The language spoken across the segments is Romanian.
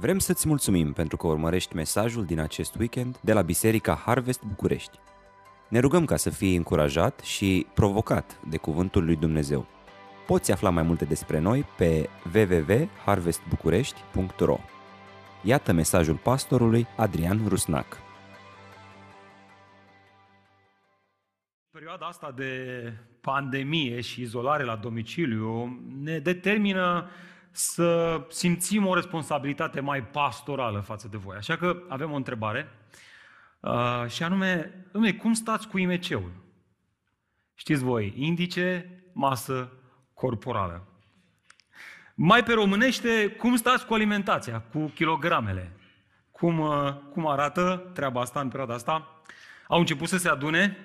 Vrem să-ți mulțumim pentru că urmărești mesajul din acest weekend de la Biserica Harvest București. Ne rugăm ca să fii încurajat și provocat de Cuvântul lui Dumnezeu. Poți afla mai multe despre noi pe www.harvestbucurești.ro Iată mesajul pastorului Adrian Rusnac. Perioada asta de pandemie și izolare la domiciliu ne determină să simțim o responsabilitate mai pastorală față de voi. Așa că avem o întrebare uh, și anume, domnule, cum stați cu IMC-ul? Știți voi, indice, masă, corporală. Mai pe românește, cum stați cu alimentația, cu kilogramele? Cum, uh, cum arată treaba asta în perioada asta? Au început să se adune?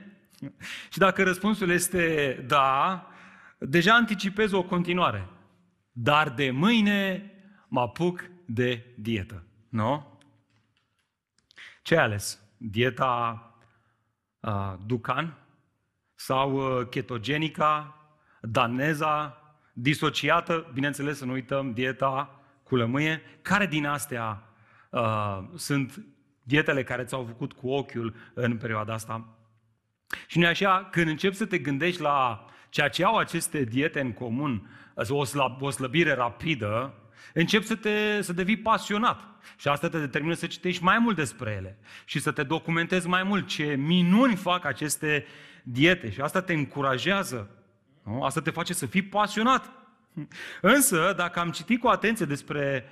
Și dacă răspunsul este da, deja anticipez o continuare. Dar de mâine mă apuc de dietă. Nu? Ce ai ales? Dieta uh, Ducan? Sau uh, ketogenica? Daneza? Disociată? Bineînțeles, să nu uităm dieta cu lămâie. Care din astea uh, sunt dietele care ți-au făcut cu ochiul în perioada asta? Și nu așa, când începi să te gândești la ceea ce au aceste diete în comun, o, slab, o slăbire rapidă, începi să, te, să devii pasionat. Și asta te determină să citești mai mult despre ele și să te documentezi mai mult ce minuni fac aceste diete. Și asta te încurajează. Nu? Asta te face să fii pasionat. Însă, dacă am citit cu atenție despre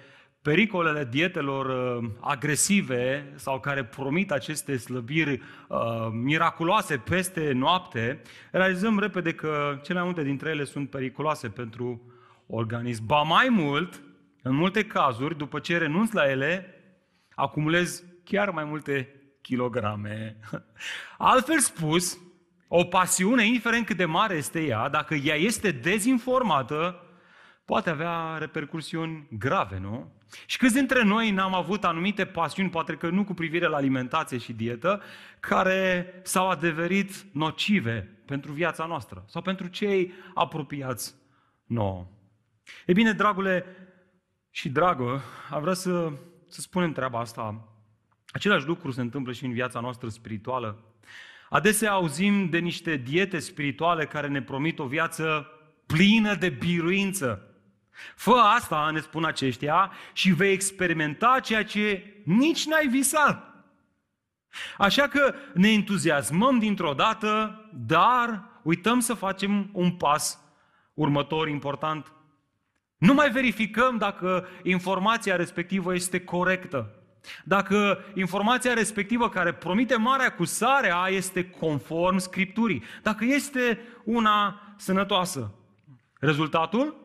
pericolele dietelor uh, agresive sau care promit aceste slăbiri uh, miraculoase peste noapte, realizăm repede că cele mai multe dintre ele sunt periculoase pentru organism. Ba mai mult, în multe cazuri, după ce renunți la ele, acumulezi chiar mai multe kilograme. Altfel spus, o pasiune, indiferent cât de mare este ea, dacă ea este dezinformată, poate avea repercursiuni grave, nu? Și câți dintre noi n-am avut anumite pasiuni, poate că nu cu privire la alimentație și dietă, care s-au adeverit nocive pentru viața noastră sau pentru cei apropiați nouă. E bine, dragule și dragă, am vrea să, să spunem treaba asta. Același lucru se întâmplă și în viața noastră spirituală. Adesea auzim de niște diete spirituale care ne promit o viață plină de biruință, Fă asta, ne spun aceștia, și vei experimenta ceea ce nici n-ai visat. Așa că ne entuziasmăm dintr-o dată, dar uităm să facem un pas următor important. Nu mai verificăm dacă informația respectivă este corectă. Dacă informația respectivă care promite marea cu sarea este conform Scripturii. Dacă este una sănătoasă. Rezultatul?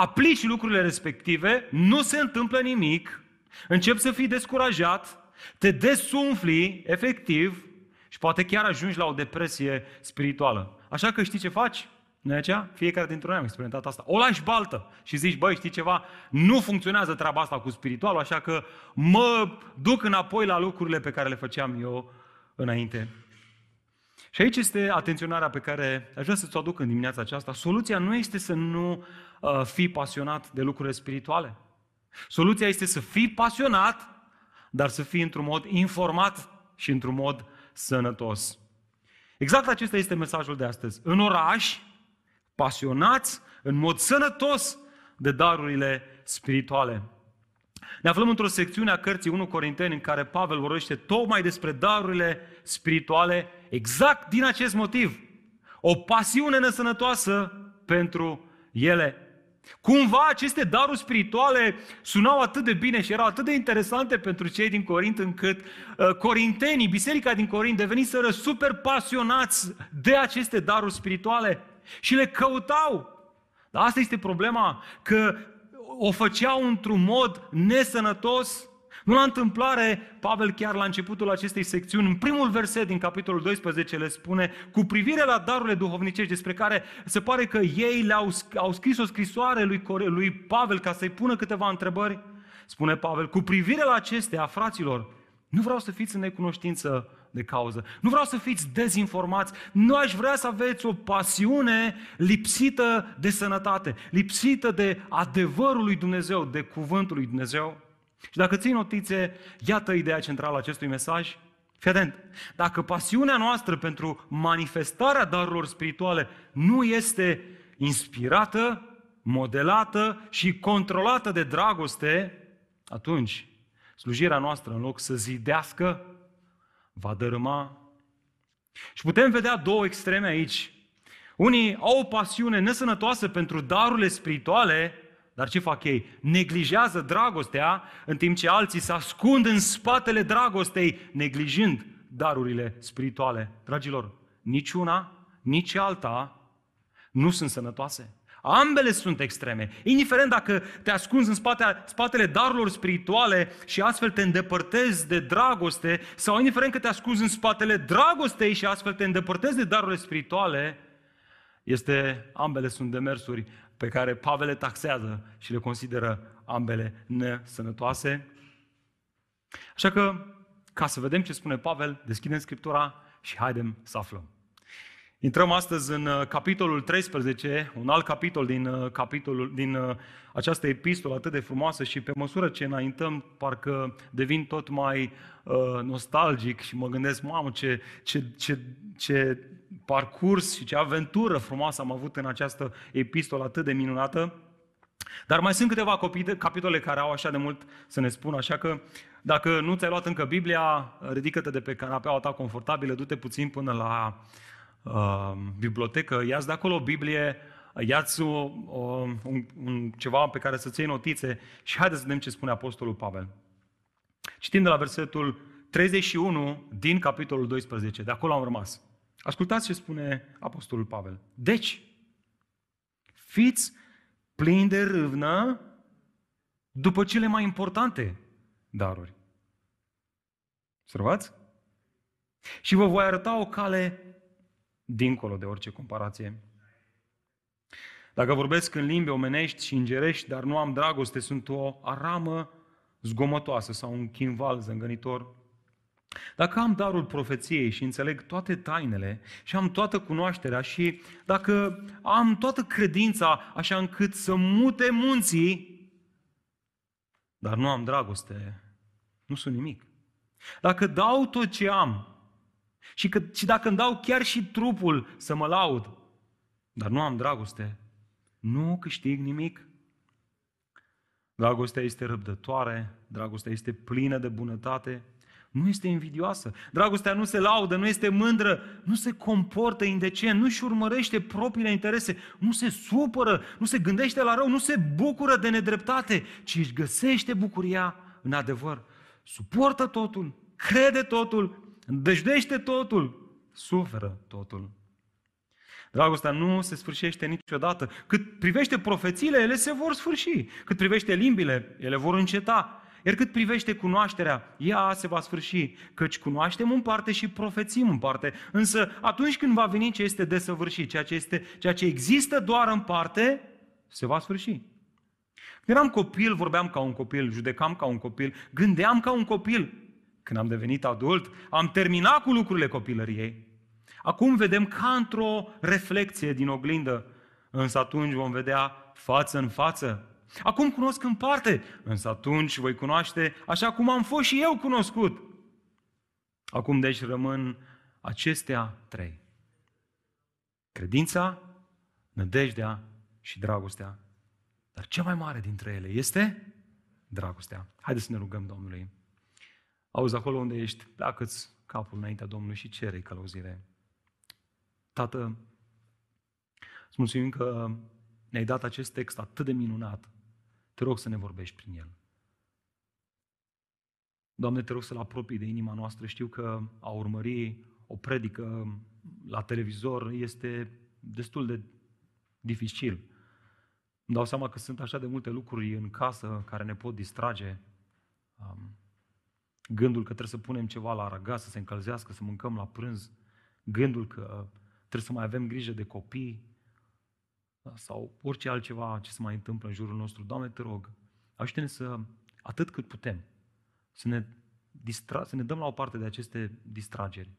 Aplici lucrurile respective, nu se întâmplă nimic, începi să fii descurajat, te desumfli efectiv și poate chiar ajungi la o depresie spirituală. Așa că știi ce faci? Nu aceea? Fiecare dintre noi am experimentat asta. O lași baltă și zici, băi, știi ceva? Nu funcționează treaba asta cu spiritualul, așa că mă duc înapoi la lucrurile pe care le făceam eu înainte. Și aici este atenționarea pe care aș vrea să ți-o aduc în dimineața aceasta. Soluția nu este să nu uh, fii pasionat de lucrurile spirituale. Soluția este să fii pasionat, dar să fii într-un mod informat și într-un mod sănătos. Exact acesta este mesajul de astăzi. În oraș, pasionați în mod sănătos de darurile spirituale. Ne aflăm într-o secțiune a cărții 1 Corinteni în care Pavel vorbește tocmai despre darurile spirituale exact din acest motiv. O pasiune nesănătoasă pentru ele. Cumva aceste daruri spirituale sunau atât de bine și erau atât de interesante pentru cei din Corint încât uh, corintenii, biserica din Corint deveniseră super pasionați de aceste daruri spirituale și le căutau. Dar asta este problema, că o făceau într-un mod nesănătos. Nu la întâmplare, Pavel chiar la începutul acestei secțiuni, în primul verset din capitolul 12 le spune cu privire la darurile duhovnicești despre care se pare că ei le-au au scris o scrisoare lui, lui Pavel ca să-i pună câteva întrebări. Spune Pavel, cu privire la acestea, fraților, nu vreau să fiți în necunoștință de cauză. Nu vreau să fiți dezinformați. Nu aș vrea să aveți o pasiune lipsită de sănătate, lipsită de adevărul lui Dumnezeu, de cuvântul lui Dumnezeu. Și dacă ții notițe, iată ideea centrală a acestui mesaj. Fii atent. Dacă pasiunea noastră pentru manifestarea darurilor spirituale nu este inspirată, modelată și controlată de dragoste, atunci slujirea noastră, în loc să zidească, va dărâma. Și putem vedea două extreme aici. Unii au o pasiune nesănătoasă pentru darurile spirituale, dar ce fac ei? Neglijează dragostea, în timp ce alții se ascund în spatele dragostei, neglijând darurile spirituale. Dragilor, niciuna, nici alta nu sunt sănătoase. Ambele sunt extreme. Indiferent dacă te ascunzi în spate, spatele darurilor spirituale și astfel te îndepărtezi de dragoste, sau indiferent că te ascunzi în spatele dragostei și astfel te îndepărtezi de darurile spirituale, este, ambele sunt demersuri pe care Pavel le taxează și le consideră ambele nesănătoase. Așa că, ca să vedem ce spune Pavel, deschidem Scriptura și haidem să aflăm. Intrăm astăzi în uh, capitolul 13, un alt capitol din, uh, capitolul, din uh, această epistolă atât de frumoasă și pe măsură ce înaintăm, parcă devin tot mai uh, nostalgic și mă gândesc, mamă, ce, ce, ce, ce parcurs și ce aventură frumoasă am avut în această epistolă atât de minunată. Dar mai sunt câteva capitole care au așa de mult să ne spun, așa că dacă nu ți-ai luat încă Biblia, ridică-te de pe canapeaua ta confortabilă, du-te puțin până la uh, bibliotecă, ia-ți de acolo o Biblie, ia-ți o, o, un, un, ceva pe care să-ți iei notițe și haideți să vedem ce spune Apostolul Pavel. Citim de la versetul 31 din capitolul 12, de acolo am rămas. Ascultați ce spune Apostolul Pavel. Deci, fiți plini de râvnă după cele mai importante daruri. Observați? Și vă voi arăta o cale dincolo de orice comparație. Dacă vorbesc în limbi omenești și îngerești, dar nu am dragoste, sunt o aramă zgomotoasă sau un chimval zângănitor. Dacă am darul profeției și înțeleg toate tainele și am toată cunoașterea și dacă am toată credința așa încât să mute munții, dar nu am dragoste, nu sunt nimic. Dacă dau tot ce am și, că, și dacă îmi dau chiar și trupul să mă laud, dar nu am dragoste, nu câștig nimic. Dragostea este răbdătoare, dragostea este plină de bunătate, nu este invidioasă. Dragostea nu se laudă, nu este mândră, nu se comportă indecent, nu își urmărește propriile interese, nu se supără, nu se gândește la rău, nu se bucură de nedreptate, ci își găsește bucuria în adevăr. Suportă totul, crede totul, îndăjdește totul, suferă totul. Dragostea nu se sfârșește niciodată. Cât privește profețiile, ele se vor sfârși. Cât privește limbile, ele vor înceta. Iar cât privește cunoașterea, ea se va sfârși, căci cunoaștem în parte și profețim în parte. Însă atunci când va veni ce este desăvârșit, ceea ce, este, ceea ce există doar în parte, se va sfârși. Când eram copil, vorbeam ca un copil, judecam ca un copil, gândeam ca un copil. Când am devenit adult, am terminat cu lucrurile copilăriei. Acum vedem ca într-o reflexie din oglindă, însă atunci vom vedea față în față. Acum cunosc în parte, însă atunci voi cunoaște așa cum am fost și eu cunoscut. Acum deci rămân acestea trei. Credința, nădejdea și dragostea. Dar cea mai mare dintre ele este dragostea. Haideți să ne rugăm Domnului. Auzi, acolo unde ești, pleacă-ți capul înaintea Domnului și cere călăuzire. Tată, îți mulțumim că ne-ai dat acest text atât de minunat. Te rog să ne vorbești prin el. Doamne, te rog să-l apropii de inima noastră. Știu că a urmări o predică la televizor este destul de dificil. Îmi dau seama că sunt așa de multe lucruri în casă care ne pot distrage. Gândul că trebuie să punem ceva la răgaz, să se încălzească, să mâncăm la prânz. Gândul că trebuie să mai avem grijă de copii sau orice altceva ce se mai întâmplă în jurul nostru. Doamne, te rog, ajută-ne să, atât cât putem, să ne, distra, să ne dăm la o parte de aceste distrageri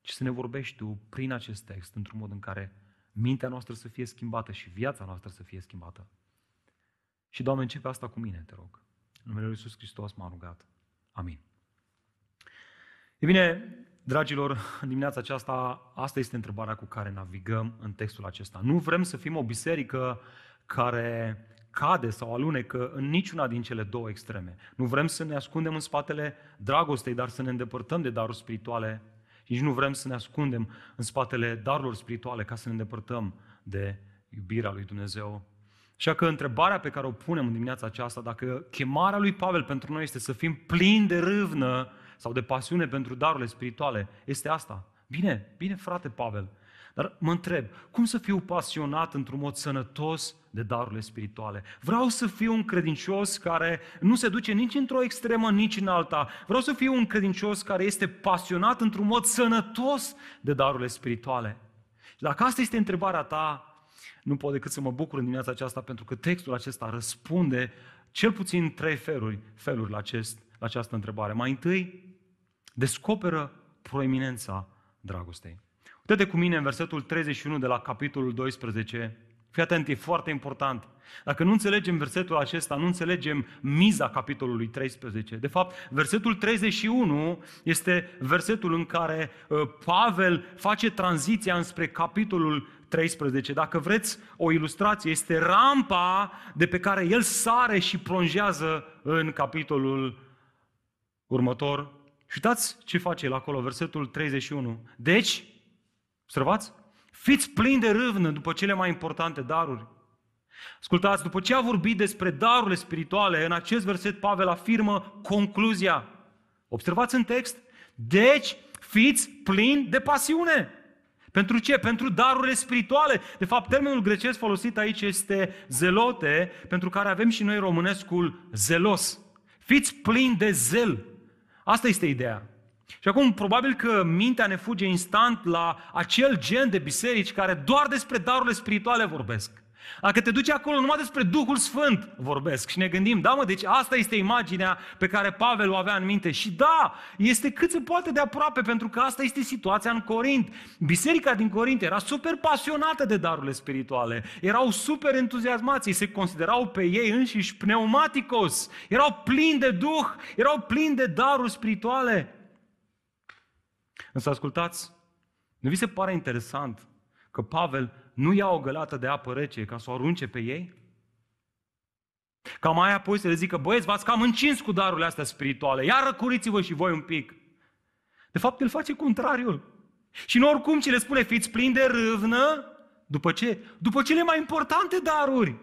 și să ne vorbești Tu prin acest text într-un mod în care mintea noastră să fie schimbată și viața noastră să fie schimbată. Și, Doamne, începe asta cu mine, te rog. În numele Lui Iisus Hristos m-a rugat. Amin. E bine, dragilor, în dimineața aceasta, asta este întrebarea cu care navigăm în textul acesta. Nu vrem să fim o biserică care cade sau alunecă în niciuna din cele două extreme. Nu vrem să ne ascundem în spatele dragostei, dar să ne îndepărtăm de daruri spirituale. Și nici nu vrem să ne ascundem în spatele darurilor spirituale ca să ne îndepărtăm de iubirea lui Dumnezeu. Așa că întrebarea pe care o punem în dimineața aceasta, dacă chemarea lui Pavel pentru noi este să fim plini de râvnă sau de pasiune pentru darurile spirituale, este asta. Bine, bine frate Pavel, dar mă întreb, cum să fiu pasionat într-un mod sănătos de darurile spirituale? Vreau să fiu un credincios care nu se duce nici într-o extremă, nici în alta. Vreau să fiu un credincios care este pasionat într-un mod sănătos de darurile spirituale. Și dacă asta este întrebarea ta, nu pot decât să mă bucur în dimineața aceasta pentru că textul acesta răspunde cel puțin trei feluri, feluri la, acest, la această întrebare. Mai întâi, descoperă proeminența dragostei. Uite-te cu mine în versetul 31 de la capitolul 12. Fii atent, e foarte important. Dacă nu înțelegem versetul acesta, nu înțelegem miza capitolului 13. De fapt, versetul 31 este versetul în care uh, Pavel face tranziția înspre capitolul 13. Dacă vreți o ilustrație, este rampa de pe care el sare și plonjează în capitolul următor. Și uitați ce face el acolo, versetul 31. Deci, observați, fiți plini de râvnă după cele mai importante daruri. Ascultați, după ce a vorbit despre darurile spirituale, în acest verset Pavel afirmă concluzia. Observați în text, deci fiți plini de pasiune. Pentru ce? Pentru darurile spirituale. De fapt, termenul grecesc folosit aici este zelote, pentru care avem și noi românescul zelos. Fiți plini de zel. Asta este ideea. Și acum, probabil că mintea ne fuge instant la acel gen de biserici care doar despre darurile spirituale vorbesc. Dacă te duci acolo, numai despre Duhul Sfânt vorbesc și ne gândim, da mă, deci asta este imaginea pe care Pavel o avea în minte. Și da, este cât se poate de aproape, pentru că asta este situația în Corint. Biserica din Corint era super pasionată de darurile spirituale, erau super entuziasmați, ei se considerau pe ei înșiși pneumaticos, erau plini de Duh, erau plini de daruri spirituale. Însă ascultați, nu vi se pare interesant că Pavel nu ia o gălată de apă rece ca să o arunce pe ei? Ca mai apoi să le zică, băieți, v-ați cam încins cu darurile astea spirituale, iar răcuriți-vă și voi un pic. De fapt, el face contrariul. Și nu oricum ce le spune, fiți plini de râvnă, după ce? După cele mai importante daruri.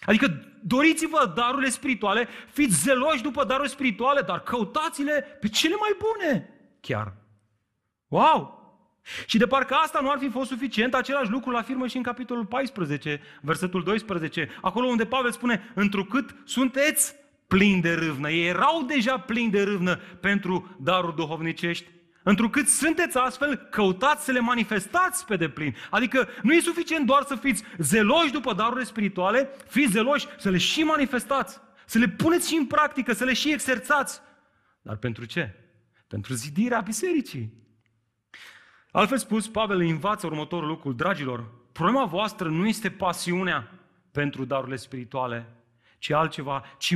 Adică doriți-vă darurile spirituale, fiți zeloși după darurile spirituale, dar căutați-le pe cele mai bune. Chiar. Wow! Și de parcă asta nu ar fi fost suficient, același lucru îl afirmă și în capitolul 14, versetul 12, acolo unde Pavel spune, întrucât sunteți plini de râvnă. Ei erau deja plini de râvnă pentru daruri duhovnicești. Întrucât sunteți astfel, căutați să le manifestați pe deplin. Adică nu e suficient doar să fiți zeloși după darurile spirituale, fiți zeloși să le și manifestați, să le puneți și în practică, să le și exerțați. Dar pentru ce? Pentru zidirea bisericii. Altfel spus, Pavel îi învață următorul lucru. Dragilor, problema voastră nu este pasiunea pentru darurile spirituale, ci altceva, ci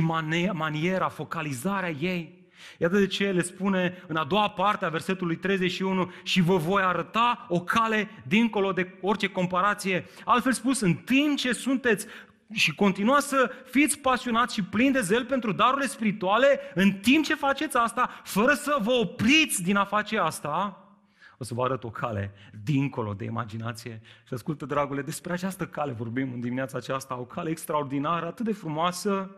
maniera, focalizarea ei. Iată de ce le spune în a doua parte a versetului 31 și vă voi arăta o cale dincolo de orice comparație. Altfel spus, în timp ce sunteți și continuați să fiți pasionați și plini de zel pentru darurile spirituale, în timp ce faceți asta, fără să vă opriți din a face asta, o să vă arăt o cale dincolo de imaginație. Și ascultă, dragule, despre această cale vorbim în dimineața aceasta, o cale extraordinară, atât de frumoasă.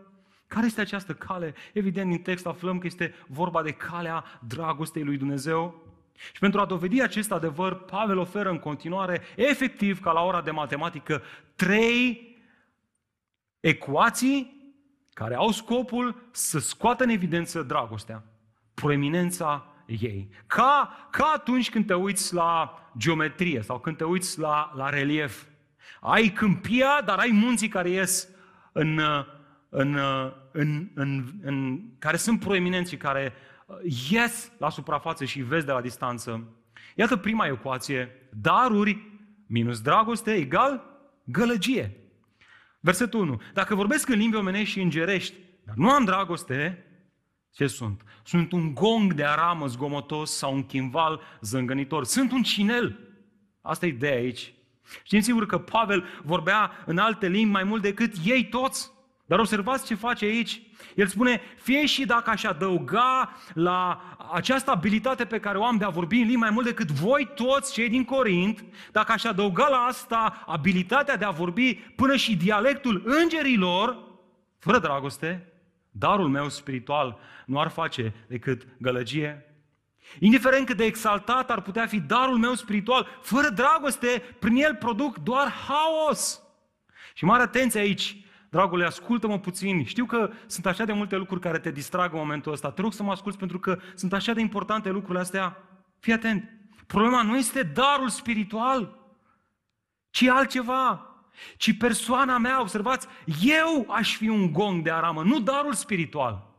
Care este această cale? Evident, din text aflăm că este vorba de calea dragostei lui Dumnezeu. Și pentru a dovedi acest adevăr, Pavel oferă în continuare, efectiv, ca la ora de matematică, trei ecuații care au scopul să scoată în evidență dragostea, proeminența ei. Ca, ca atunci când te uiți la geometrie sau când te uiți la, la relief. Ai câmpia, dar ai munții care ies în, în, în, în, în, care sunt proeminenți care ies la suprafață și vezi de la distanță. Iată prima ecuație. Daruri minus dragoste egal gălăgie. Versetul 1. Dacă vorbesc în limbi omenești și îngerești, Dar nu am dragoste, ce sunt? Sunt un gong de aramă zgomotos sau un chimval zângănitor. Sunt un cinel. Asta e ideea aici. Știți sigur că Pavel vorbea în alte limbi mai mult decât ei toți. Dar observați ce face aici. El spune, fie și dacă aș adăuga la această abilitate pe care o am de a vorbi în limbi mai mult decât voi toți cei din Corint, dacă aș adăuga la asta abilitatea de a vorbi până și dialectul îngerilor, fără dragoste, darul meu spiritual nu ar face decât gălăgie. Indiferent cât de exaltat ar putea fi darul meu spiritual, fără dragoste, prin el produc doar haos. Și mare atenție aici, Dragule, ascultă-mă puțin. Știu că sunt așa de multe lucruri care te distrag în momentul ăsta. Te rog să mă asculți pentru că sunt așa de importante lucrurile astea. Fii atent. Problema nu este darul spiritual, ci altceva. Ci persoana mea, observați, eu aș fi un gong de aramă, nu darul spiritual.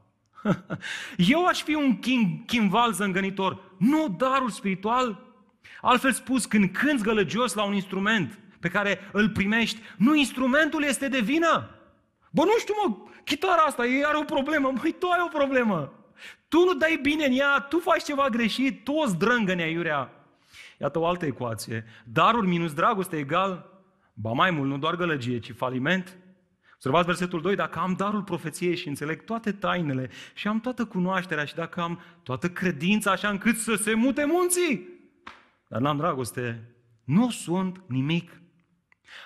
Eu aș fi un chim, chimval zângănitor, nu darul spiritual. Altfel spus, când cânți gălăgios la un instrument pe care îl primești, nu instrumentul este de vină, Bă, nu știu, mă, chitara asta, ei are o problemă. Măi, tu ai o problemă. Tu nu dai bine în ea, tu faci ceva greșit, tu o zdrângă iurea. Iată o altă ecuație. Darul minus dragoste egal, ba mai mult, nu doar gălăgie, ci faliment. Observați versetul 2, dacă am darul profeției și înțeleg toate tainele și am toată cunoașterea și dacă am toată credința așa încât să se mute munții, dar n-am dragoste, nu sunt nimic.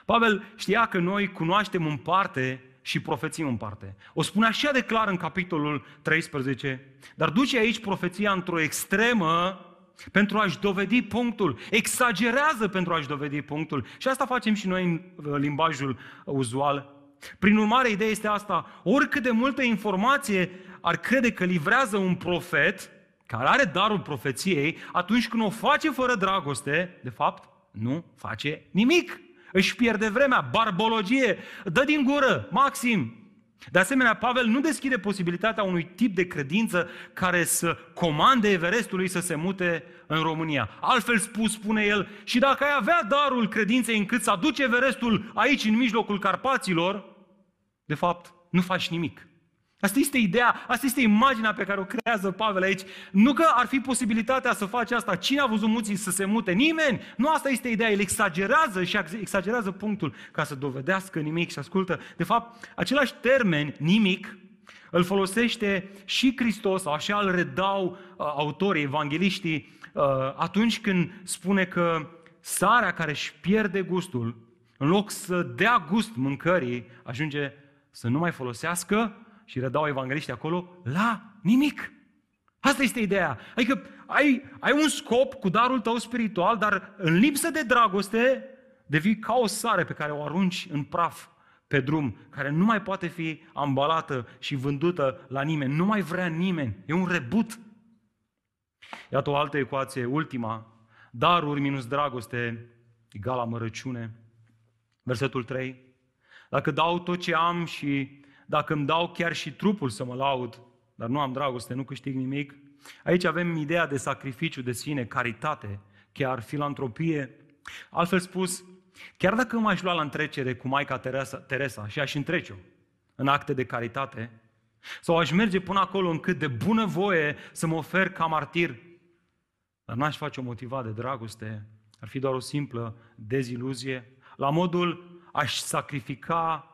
Pavel știa că noi cunoaștem în parte și profeții în parte. O spune așa de clar în capitolul 13, dar duce aici profeția într-o extremă pentru a-și dovedi punctul, exagerează pentru a-și dovedi punctul. Și asta facem și noi în uh, limbajul uzual. Prin urmare, ideea este asta, oricât de multă informație ar crede că livrează un profet, care are darul profeției, atunci când o face fără dragoste, de fapt, nu face nimic își pierde vremea, barbologie, dă din gură, maxim. De asemenea, Pavel nu deschide posibilitatea unui tip de credință care să comande Everestului să se mute în România. Altfel spus, spune el, și dacă ai avea darul credinței încât să aduce Everestul aici, în mijlocul Carpaților, de fapt, nu faci nimic. Asta este ideea, asta este imaginea pe care o creează Pavel aici. Nu că ar fi posibilitatea să faci asta. Cine a văzut muții să se mute? Nimeni. Nu asta este ideea. El exagerează și exagerează punctul ca să dovedească nimic și ascultă. De fapt, același termen, nimic, îl folosește și Hristos, așa îl redau uh, autorii, evangeliștii, uh, atunci când spune că sarea care își pierde gustul, în loc să dea gust mâncării, ajunge să nu mai folosească și redau evangeliștii acolo la nimic. Asta este ideea. Adică ai, ai un scop cu darul tău spiritual, dar în lipsă de dragoste devii ca o sare pe care o arunci în praf pe drum, care nu mai poate fi ambalată și vândută la nimeni. Nu mai vrea nimeni. E un rebut. Iată o altă ecuație, ultima. Daruri minus dragoste egal amărăciune. Versetul 3. Dacă dau tot ce am și dacă îmi dau chiar și trupul să mă laud, dar nu am dragoste, nu câștig nimic. Aici avem ideea de sacrificiu de sine, caritate, chiar filantropie. Altfel spus, chiar dacă m-aș lua la întrecere cu Maica Teresa, Teresa și aș întrece-o în acte de caritate, sau aș merge până acolo încât de bună voie să mă ofer ca martir, dar n-aș face o motivat de dragoste, ar fi doar o simplă deziluzie, la modul aș sacrifica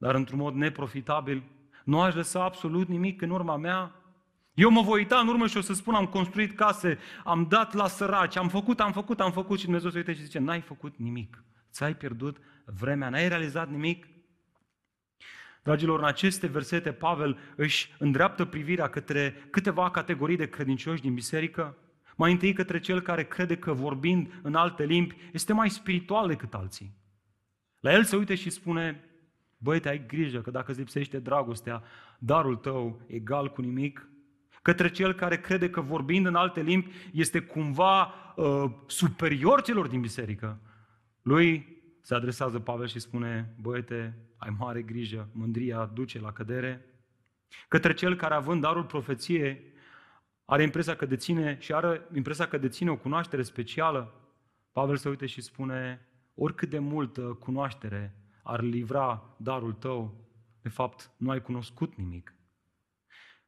dar într-un mod neprofitabil. Nu aș lăsa absolut nimic în urma mea. Eu mă voi uita în urmă și o să spun, am construit case, am dat la săraci, am făcut, am făcut, am făcut și Dumnezeu se uite și zice, n-ai făcut nimic. Ți-ai pierdut vremea, n-ai realizat nimic. Dragilor, în aceste versete, Pavel își îndreaptă privirea către câteva categorii de credincioși din biserică. Mai întâi către cel care crede că vorbind în alte limbi este mai spiritual decât alții. La el se uite și spune, Băi, te ai grijă că dacă îți lipsește dragostea, darul tău egal cu nimic. Către cel care crede că vorbind în alte limbi este cumva uh, superior celor din biserică. Lui se adresează Pavel și spune, băiete, ai mare grijă, mândria duce la cădere. Către cel care având darul profeției, are impresia că deține și are impresia că deține o cunoaștere specială, Pavel se uite și spune, oricât de multă cunoaștere ar livra darul tău, de fapt nu ai cunoscut nimic.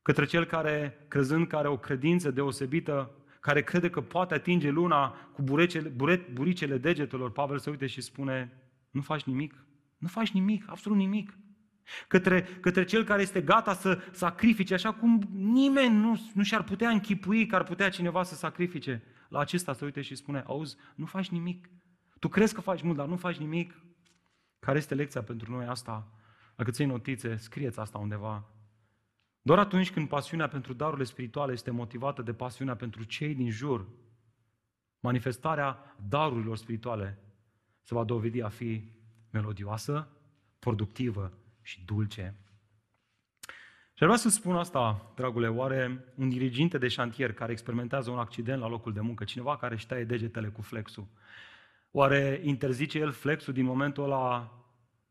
Către cel care, crezând că are o credință deosebită, care crede că poate atinge luna cu burecele, bure, buricele degetelor, Pavel se uite și spune, nu faci nimic, nu faci nimic, absolut nimic. Către, către cel care este gata să sacrifice, așa cum nimeni nu, nu și-ar putea închipui că ar putea cineva să sacrifice. La acesta se uite și spune, auzi, nu faci nimic. Tu crezi că faci mult, dar nu faci nimic. Care este lecția pentru noi asta? Dacă ții notițe, scrieți asta undeva. Doar atunci când pasiunea pentru darurile spirituale este motivată de pasiunea pentru cei din jur, manifestarea darurilor spirituale se va dovedi a fi melodioasă, productivă și dulce. Și vreau să spun asta, dragule, oare un diriginte de șantier care experimentează un accident la locul de muncă, cineva care își taie degetele cu flexul, oare interzice el flexul din momentul ăla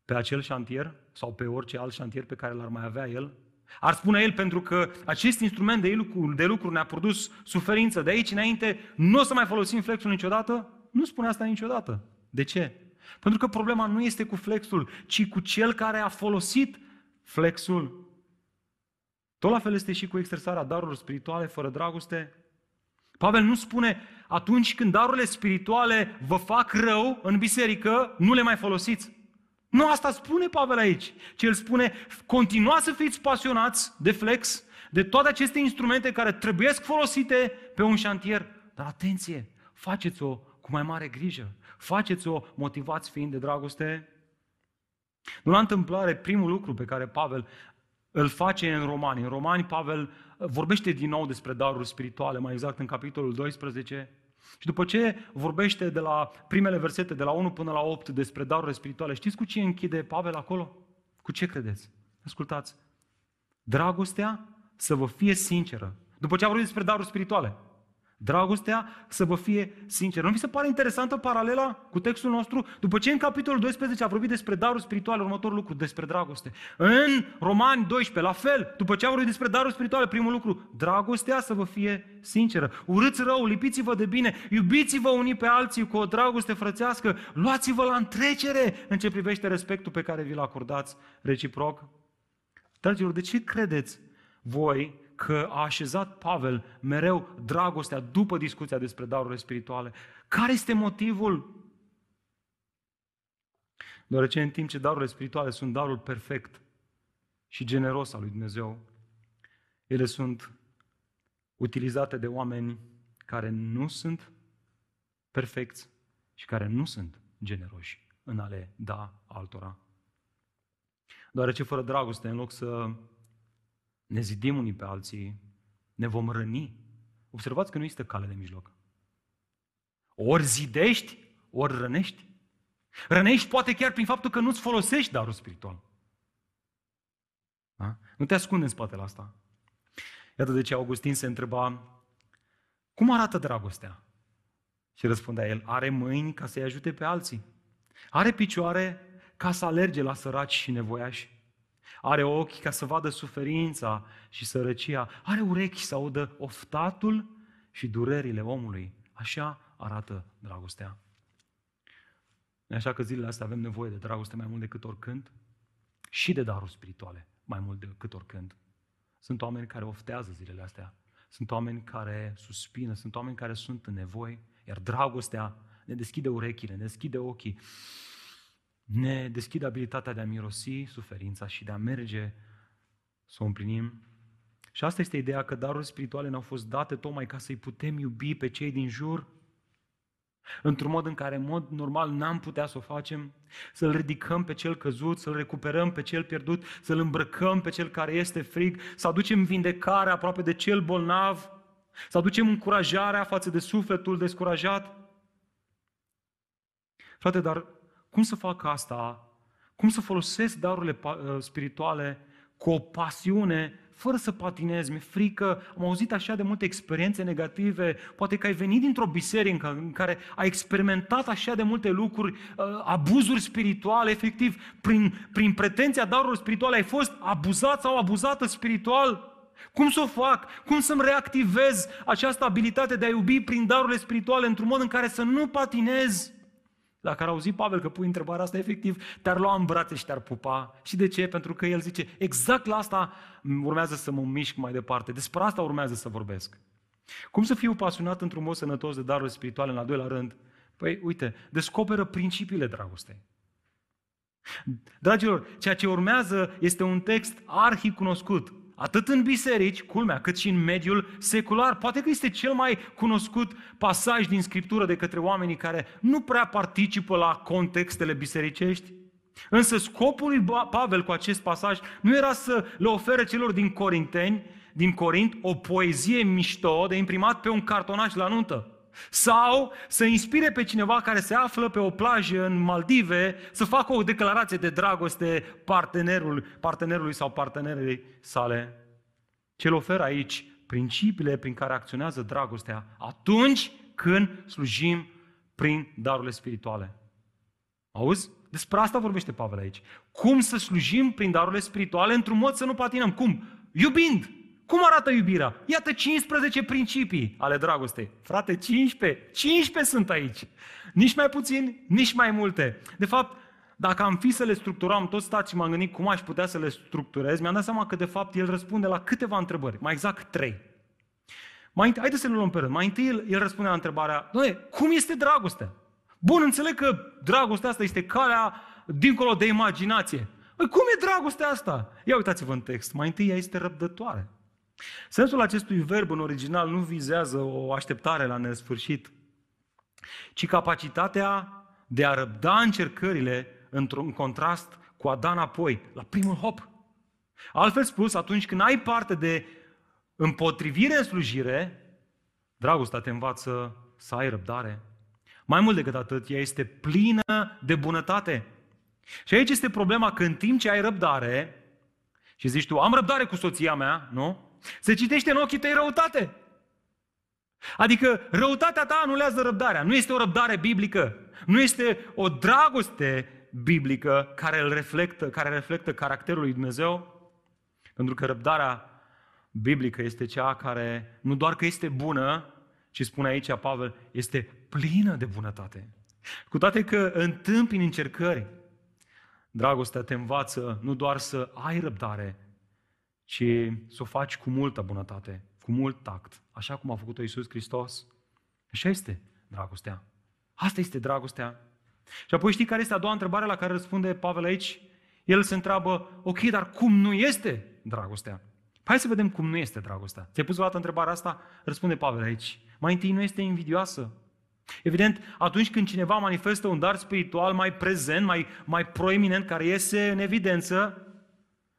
pe acel șantier sau pe orice alt șantier pe care l-ar mai avea el? Ar spune el pentru că acest instrument de lucru, de lucru ne-a produs suferință. De aici înainte nu o să mai folosim flexul niciodată? Nu spune asta niciodată. De ce? Pentru că problema nu este cu flexul, ci cu cel care a folosit flexul. Tot la fel este și cu exersarea darurilor spirituale fără dragoste. Pavel nu spune, atunci când darurile spirituale vă fac rău în biserică, nu le mai folosiți. Nu asta spune Pavel aici, ci el spune, continuați să fiți pasionați de flex, de toate aceste instrumente care trebuie folosite pe un șantier. Dar atenție, faceți-o cu mai mare grijă. Faceți-o motivați fiind de dragoste. Nu la întâmplare, primul lucru pe care Pavel îl face în Romani. În Romani, Pavel vorbește din nou despre daruri spirituale, mai exact în capitolul 12, și după ce vorbește de la primele versete, de la 1 până la 8, despre darurile spirituale, știți cu ce închide Pavel acolo? Cu ce credeți? Ascultați. Dragostea să vă fie sinceră. După ce a vorbit despre daruri spirituale. Dragostea să vă fie sinceră. Nu vi se pare interesantă paralela cu textul nostru? După ce în capitolul 12 a vorbit despre daruri spirituale, următorul lucru, despre dragoste. În Romani 12, la fel, după ce a vorbit despre daruri spirituale, primul lucru, dragostea să vă fie sinceră. Urâți rău, lipiți-vă de bine, iubiți-vă unii pe alții cu o dragoste frățească, luați-vă la întrecere în ce privește respectul pe care vi-l acordați reciproc. Dragilor, de ce credeți voi că a așezat Pavel mereu dragostea după discuția despre darurile spirituale. Care este motivul? Deoarece în timp ce darurile spirituale sunt darul perfect și generos al lui Dumnezeu, ele sunt utilizate de oameni care nu sunt perfecți și care nu sunt generoși în a le da altora. Deoarece fără dragoste, în loc să ne zidim unii pe alții, ne vom răni. Observați că nu este cale de mijloc. Ori zidești, ori rănești. Rănești poate chiar prin faptul că nu-ți folosești darul spiritual. Da? Nu te ascunde în spatele asta. Iată de ce Augustin se întreba, cum arată dragostea? Și răspundea el, are mâini ca să-i ajute pe alții. Are picioare ca să alerge la săraci și nevoiași. Are ochi ca să vadă suferința și sărăcia. Are urechi să audă oftatul și durerile omului. Așa arată dragostea. Așa că zilele astea avem nevoie de dragoste mai mult decât oricând și de daruri spirituale mai mult decât oricând. Sunt oameni care oftează zilele astea. Sunt oameni care suspină, sunt oameni care sunt în nevoi, iar dragostea ne deschide urechile, ne deschide ochii ne deschide abilitatea de a mirosi suferința și de a merge să o împlinim. Și asta este ideea că darurile spirituale ne-au fost date tocmai ca să-i putem iubi pe cei din jur, într-un mod în care, în mod normal, n-am putea să o facem, să-l ridicăm pe cel căzut, să-l recuperăm pe cel pierdut, să-l îmbrăcăm pe cel care este frig, să aducem vindecare aproape de cel bolnav, să aducem încurajarea față de sufletul descurajat. Frate, dar cum să fac asta? Cum să folosesc darurile uh, spirituale cu o pasiune, fără să patinez, mi-e frică, am auzit așa de multe experiențe negative, poate că ai venit dintr-o biserică în care ai experimentat așa de multe lucruri, uh, abuzuri spirituale, efectiv, prin, prin pretenția darurilor spirituale ai fost abuzat sau abuzată spiritual. Cum să o fac? Cum să-mi reactivez această abilitate de a iubi prin darurile spirituale într-un mod în care să nu patinez? Dacă ar auzi Pavel că pui întrebarea asta, efectiv, te-ar lua în brațe și te-ar pupa. Și de ce? Pentru că el zice, exact la asta urmează să mă mișc mai departe. Despre asta urmează să vorbesc. Cum să fiu pasionat într-un mod sănătos de daruri spirituale în al doilea rând? Păi, uite, descoperă principiile dragostei. Dragilor, ceea ce urmează este un text arhi-cunoscut. Atât în biserici, culmea, cât și în mediul secular. Poate că este cel mai cunoscut pasaj din Scriptură de către oamenii care nu prea participă la contextele bisericești. Însă scopul lui Pavel cu acest pasaj nu era să le ofere celor din Corinteni, din Corint, o poezie mișto de imprimat pe un cartonaș la nuntă. Sau să inspire pe cineva care se află pe o plajă în Maldive să facă o declarație de dragoste partenerul, partenerului sau partenerei sale. Ce îl oferă aici principiile prin care acționează dragostea atunci când slujim prin darurile spirituale. Auzi? Despre asta vorbește Pavel aici. Cum să slujim prin darurile spirituale într-un mod să nu patinăm. Cum? Iubind. Cum arată iubirea? Iată 15 principii ale dragostei. Frate, 15. 15 sunt aici. Nici mai puțin, nici mai multe. De fapt, dacă am fi să le structurăm, tot stat și m-am gândit cum aș putea să le structurez, mi-am dat seama că de fapt el răspunde la câteva întrebări, mai exact trei. Mai întâi, haideți să le luăm pe rând. Mai întâi el, el răspunde la întrebarea, doamne, cum este dragostea? Bun, înțeleg că dragostea asta este calea dincolo de imaginație. Păi cum e dragostea asta? Ia uitați-vă în text. Mai întâi ea este răbdătoare. Sensul acestui verb în original nu vizează o așteptare la nesfârșit, ci capacitatea de a răbda încercările într-un contrast cu a da înapoi, la primul hop. Altfel spus, atunci când ai parte de împotrivire în slujire, dragostea te învață să ai răbdare. Mai mult decât atât, ea este plină de bunătate. Și aici este problema că în timp ce ai răbdare, și zici tu, am răbdare cu soția mea, nu? Se citește în ochii tăi răutate. Adică răutatea ta anulează răbdarea. Nu este o răbdare biblică. Nu este o dragoste biblică care îl reflectă, care reflectă caracterul lui Dumnezeu. Pentru că răbdarea biblică este cea care nu doar că este bună, ci spune aici Pavel, este plină de bunătate. Cu toate că întâmpini încercări, dragostea te învață nu doar să ai răbdare, ci să o faci cu multă bunătate, cu mult tact, așa cum a făcut-o Iisus Hristos. Așa este dragostea. Asta este dragostea. Și apoi știi care este a doua întrebare la care răspunde Pavel aici? El se întreabă, ok, dar cum nu este dragostea? Hai să vedem cum nu este dragostea. Ți-ai pus o dată întrebarea asta? Răspunde Pavel aici. Mai întâi nu este invidioasă. Evident, atunci când cineva manifestă un dar spiritual mai prezent, mai, mai proeminent, care iese în evidență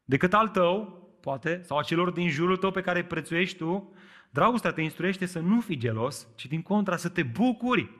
decât al tău, poate, sau a celor din jurul tău pe care îi prețuiești tu, dragostea te instruiește să nu fii gelos, ci din contra să te bucuri,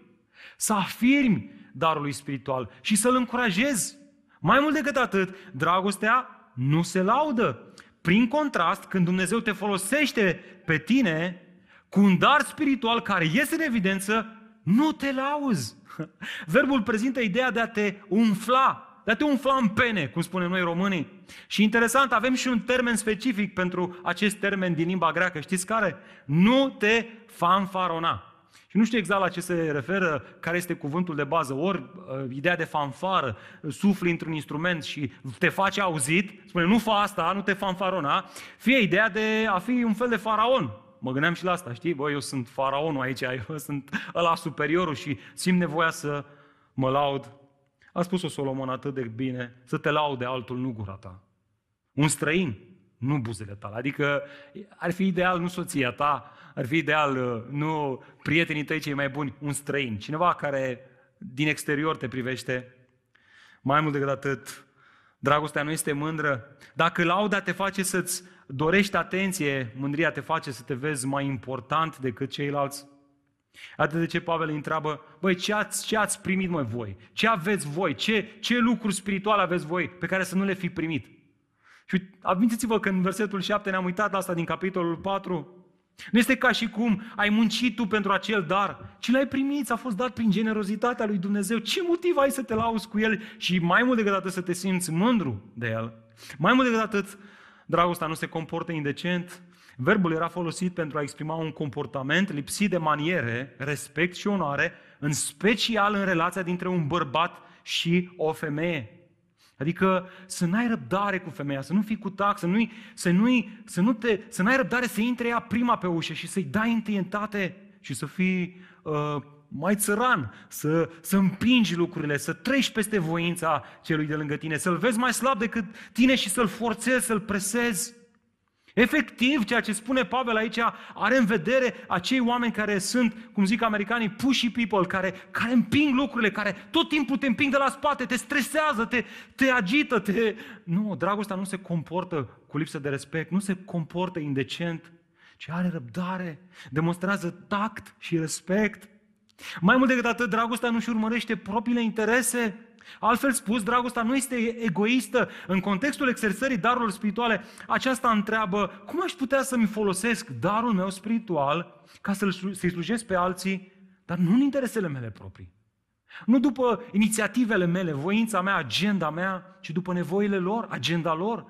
să afirmi darul spiritual și să-l încurajezi. Mai mult decât atât, dragostea nu se laudă. Prin contrast, când Dumnezeu te folosește pe tine cu un dar spiritual care iese în evidență, nu te lauzi. Verbul prezintă ideea de a te umfla, de a te umfla în pene, cum spunem noi românii. Și interesant, avem și un termen specific pentru acest termen din limba greacă. Știți care? Nu te fanfarona. Și nu știu exact la ce se referă, care este cuvântul de bază, ori uh, ideea de fanfară, sufli într-un instrument și te face auzit, spune nu fa asta, nu te fanfarona, fie ideea de a fi un fel de faraon. Mă gândeam și la asta, știi? Bă, eu sunt faraonul aici, eu sunt ăla superiorul și simt nevoia să mă laud a spus-o Solomon atât de bine, să te laude altul, nu gura ta. Un străin, nu buzele tale. Adică ar fi ideal nu soția ta, ar fi ideal uh, nu prietenii tăi cei mai buni, un străin. Cineva care din exterior te privește. Mai mult decât atât, dragostea nu este mândră. Dacă lauda te face să-ți dorești atenție, mândria te face să te vezi mai important decât ceilalți. Atât de ce Pavel îi întreabă, băi, ce ați, ce ați primit mai voi? Ce aveți voi? Ce, ce lucruri spirituale aveți voi pe care să nu le fi primit? Și amintiți-vă că în versetul 7 ne-am uitat la asta din capitolul 4. Nu este ca și cum ai muncit tu pentru acel dar, ci l-ai primit, a fost dat prin generozitatea lui Dumnezeu. Ce motiv ai să te lauzi cu el și mai mult decât atât să te simți mândru de el? Mai mult decât atât, dragostea nu se comportă indecent, Verbul era folosit pentru a exprima un comportament lipsit de maniere, respect și onoare, în special în relația dintre un bărbat și o femeie. Adică să n-ai răbdare cu femeia, să nu fii cu tax, să, nu să, nu să, nu te, să n-ai răbdare să intre ea prima pe ușă și să-i dai întâietate și să fii uh, mai țăran, să, să împingi lucrurile, să treci peste voința celui de lângă tine, să-l vezi mai slab decât tine și să-l forțezi, să-l presezi. Efectiv, ceea ce spune Pavel aici are în vedere acei oameni care sunt, cum zic americanii, pushy people, care, care împing lucrurile, care tot timpul te împing de la spate, te stresează, te, te agită, te... Nu, dragostea nu se comportă cu lipsă de respect, nu se comportă indecent, ci are răbdare, demonstrează tact și respect. Mai mult decât atât, dragostea nu-și urmărește propriile interese, Altfel spus, dragostea nu este egoistă. În contextul exersării darurilor spirituale, aceasta întreabă, cum aș putea să-mi folosesc darul meu spiritual ca să-i slujesc pe alții, dar nu în interesele mele proprii. Nu după inițiativele mele, voința mea, agenda mea, ci după nevoile lor, agenda lor.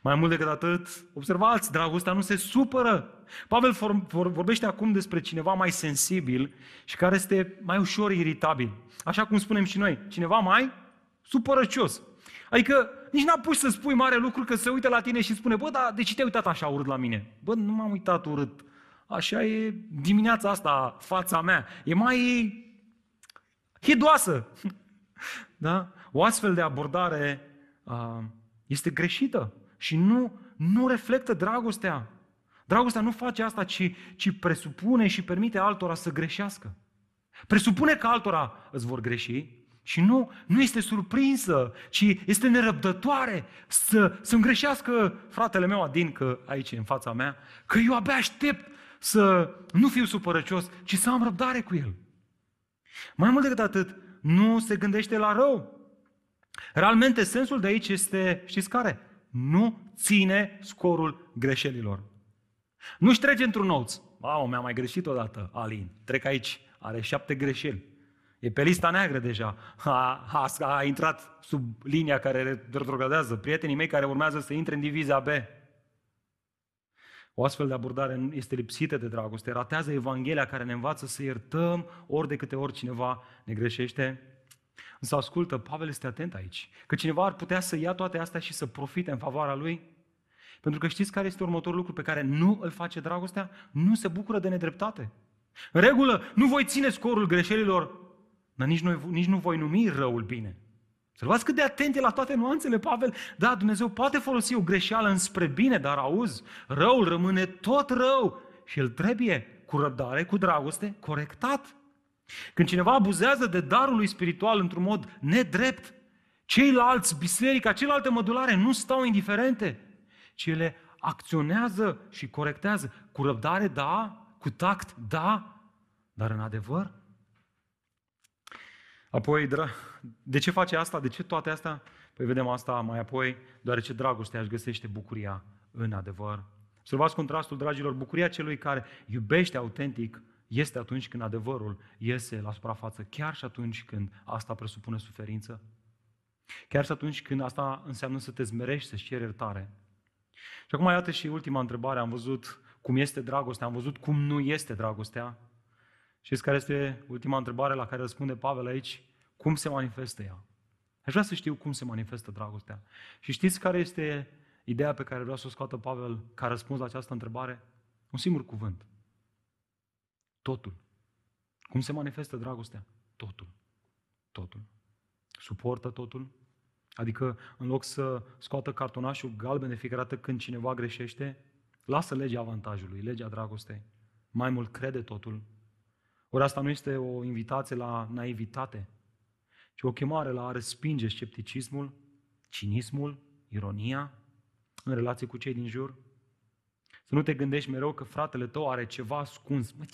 Mai mult decât atât, observați, dragostea nu se supără. Pavel vorbește acum despre cineva mai sensibil și care este mai ușor iritabil. Așa cum spunem și noi, cineva mai supărăcios. Adică nici n-a pus să spui mare lucru că se uită la tine și spune, bă, dar de ce te-ai uitat așa urât la mine? Bă, nu m-am uitat urât. Așa e dimineața asta, fața mea. E mai hidoasă. Da? O astfel de abordare uh, este greșită și nu, nu reflectă dragostea. Dragostea nu face asta, ci, ci presupune și permite altora să greșească. Presupune că altora îți vor greși și nu, nu este surprinsă, ci este nerăbdătoare să, să-mi greșească fratele meu Adin, că aici în fața mea, că eu abia aștept să nu fiu supărăcios, ci să am răbdare cu el. Mai mult decât atât, nu se gândește la rău. Realmente, sensul de aici este, știți care? Nu ține scorul greșelilor. Nu-și trece într-un noț. Mamă, mi-a mai greșit odată, Alin. Trec aici, are șapte greșeli. E pe lista neagră deja. A, a, a intrat sub linia care retrogradează. Prietenii mei care urmează să intre în divizia B. O astfel de abordare este lipsită de dragoste. Ratează Evanghelia care ne învață să iertăm ori de câte ori cineva ne greșește. Însă ascultă, Pavel este atent aici. Că cineva ar putea să ia toate astea și să profite în favoarea lui. Pentru că știți care este următorul lucru pe care nu îl face dragostea? Nu se bucură de nedreptate. În regulă, nu voi ține scorul greșelilor, dar nici nu, nici nu voi numi răul bine. Să luați cât de atenție la toate nuanțele, Pavel. Da, Dumnezeu poate folosi o greșeală înspre bine, dar auzi, răul rămâne tot rău și el trebuie, cu răbdare, cu dragoste, corectat. Când cineva abuzează de darul lui spiritual într-un mod nedrept, ceilalți, biserica, celelalte mădulare nu stau indiferente, ci ele acționează și corectează. Cu răbdare, da, cu tact, da, dar în adevăr? Apoi, de ce face asta? De ce toate astea? Păi vedem asta mai apoi, deoarece dragostea își găsește bucuria în adevăr. Observați contrastul, dragilor, bucuria celui care iubește autentic este atunci când adevărul iese la suprafață, chiar și atunci când asta presupune suferință. Chiar și atunci când asta înseamnă să te zmerești, să-ți ceri iertare. Și acum iată și ultima întrebare. Am văzut cum este dragostea, am văzut cum nu este dragostea. Știți care este ultima întrebare la care răspunde Pavel aici? Cum se manifestă ea? Aș vrea să știu cum se manifestă dragostea. Și știți care este ideea pe care vreau să o scoată Pavel ca răspuns la această întrebare? Un singur cuvânt. Totul. Cum se manifestă dragostea? Totul. Totul. Suportă totul. Adică, în loc să scoată cartonașul galben de fiecare dată când cineva greșește, lasă legea avantajului, legea dragostei. Mai mult crede totul. Ori asta nu este o invitație la naivitate, ci o chemare la a respinge scepticismul, cinismul, ironia în relație cu cei din jur. Să nu te gândești mereu că fratele tău are ceva ascuns. Măi,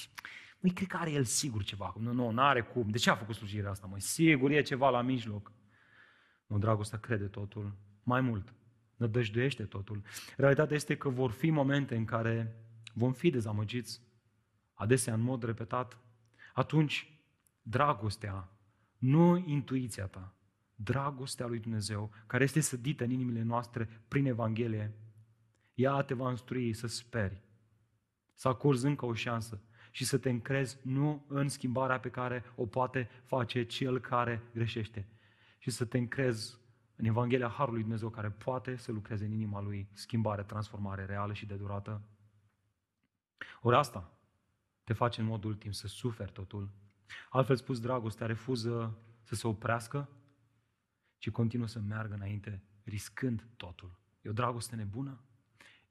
măi cred că are el sigur ceva. Nu, nu, nu are cum. De ce a făcut slujirea asta? Măi, sigur e ceva la mijloc. Nu, dragostea crede totul. Mai mult, nădăjduiește totul. Realitatea este că vor fi momente în care vom fi dezamăgiți, adesea în mod repetat. Atunci, dragostea, nu intuiția ta, dragostea lui Dumnezeu, care este sădită în inimile noastre prin Evanghelie, Ea te va instrui să speri, să acorzi încă o șansă și să te încrezi nu în schimbarea pe care o poate face cel care greșește, și să te încrezi în Evanghelia Harului Dumnezeu care poate să lucreze în inima lui schimbare, transformare reală și de durată. Ori asta te face în mod ultim să suferi totul. Altfel spus, dragostea refuză să se oprească, ci continuă să meargă înainte, riscând totul. E o dragoste nebună,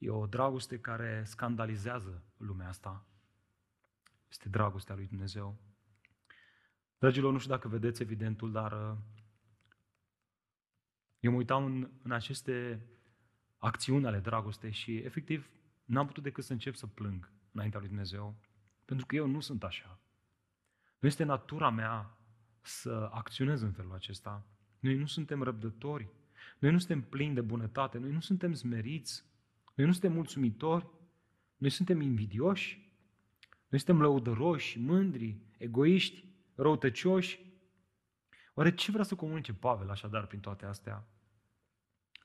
e o dragoste care scandalizează lumea asta. Este dragostea lui Dumnezeu. Dragilor, nu știu dacă vedeți evidentul, dar uh, eu mă uitam în, în aceste acțiuni ale dragostei și efectiv n-am putut decât să încep să plâng înaintea lui Dumnezeu, pentru că eu nu sunt așa. Nu este natura mea să acționez în felul acesta. Noi nu suntem răbdători, noi nu suntem plini de bunătate, noi nu suntem smeriți, noi nu suntem mulțumitori, noi suntem invidioși, noi suntem lăudăroși, mândri, egoiști, răutăcioși. Oare ce vrea să comunice Pavel așadar prin toate astea?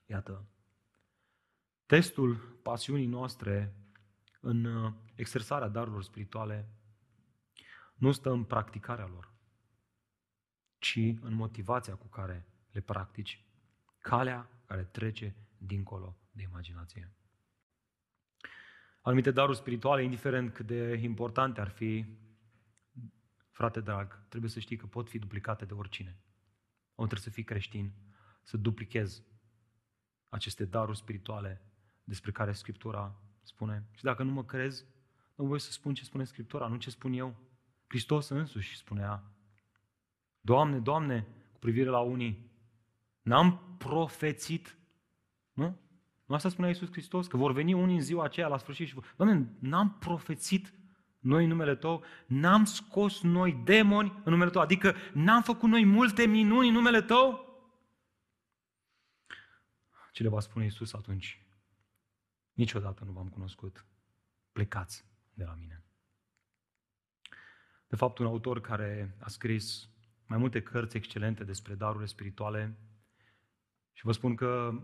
Iată, testul pasiunii noastre în uh, exersarea darurilor spirituale nu stă în practicarea lor, ci în motivația cu care le practici, calea care trece dincolo de imaginație. Anumite daruri spirituale, indiferent cât de importante ar fi, frate drag, trebuie să știi că pot fi duplicate de oricine. O trebuie să fii creștin, să duplichezi aceste daruri spirituale despre care Scriptura spune. Și dacă nu mă crezi, nu voi să spun ce spune Scriptura, nu ce spun eu. Hristos însuși spunea, Doamne, Doamne, cu privire la unii, n-am profețit, nu? Nu asta spunea Iisus Hristos? Că vor veni unii în ziua aceea la sfârșit și vor, Doamne, n-am profețit noi în numele Tău, n-am scos noi demoni în numele Tău, adică n-am făcut noi multe minuni în numele Tău? Ce le va spune Iisus atunci? Niciodată nu v-am cunoscut. Plecați de la mine. De fapt, un autor care a scris mai multe cărți excelente despre darurile spirituale și vă spun că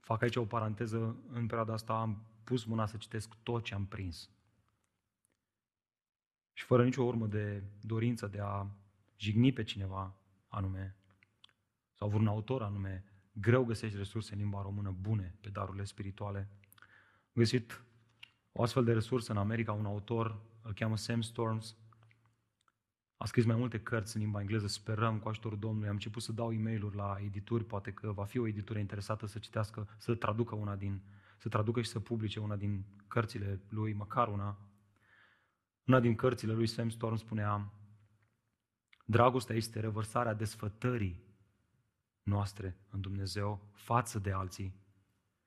fac aici o paranteză, în perioada asta am pus mâna să citesc tot ce am prins. Și fără nicio urmă de dorință de a jigni pe cineva anume, sau vreun autor anume, greu găsești resurse în limba română bune pe darurile spirituale. Am găsit o astfel de resursă în America, un autor, îl cheamă Sam Storms, a scris mai multe cărți în limba engleză, sperăm cu ajutorul Domnului. Am început să dau e mail la edituri, poate că va fi o editură interesată să citească, să traducă una din, să traducă și să publice una din cărțile lui, măcar una. Una din cărțile lui Sam Storm spunea, dragostea este revărsarea desfătării noastre în Dumnezeu față de alții,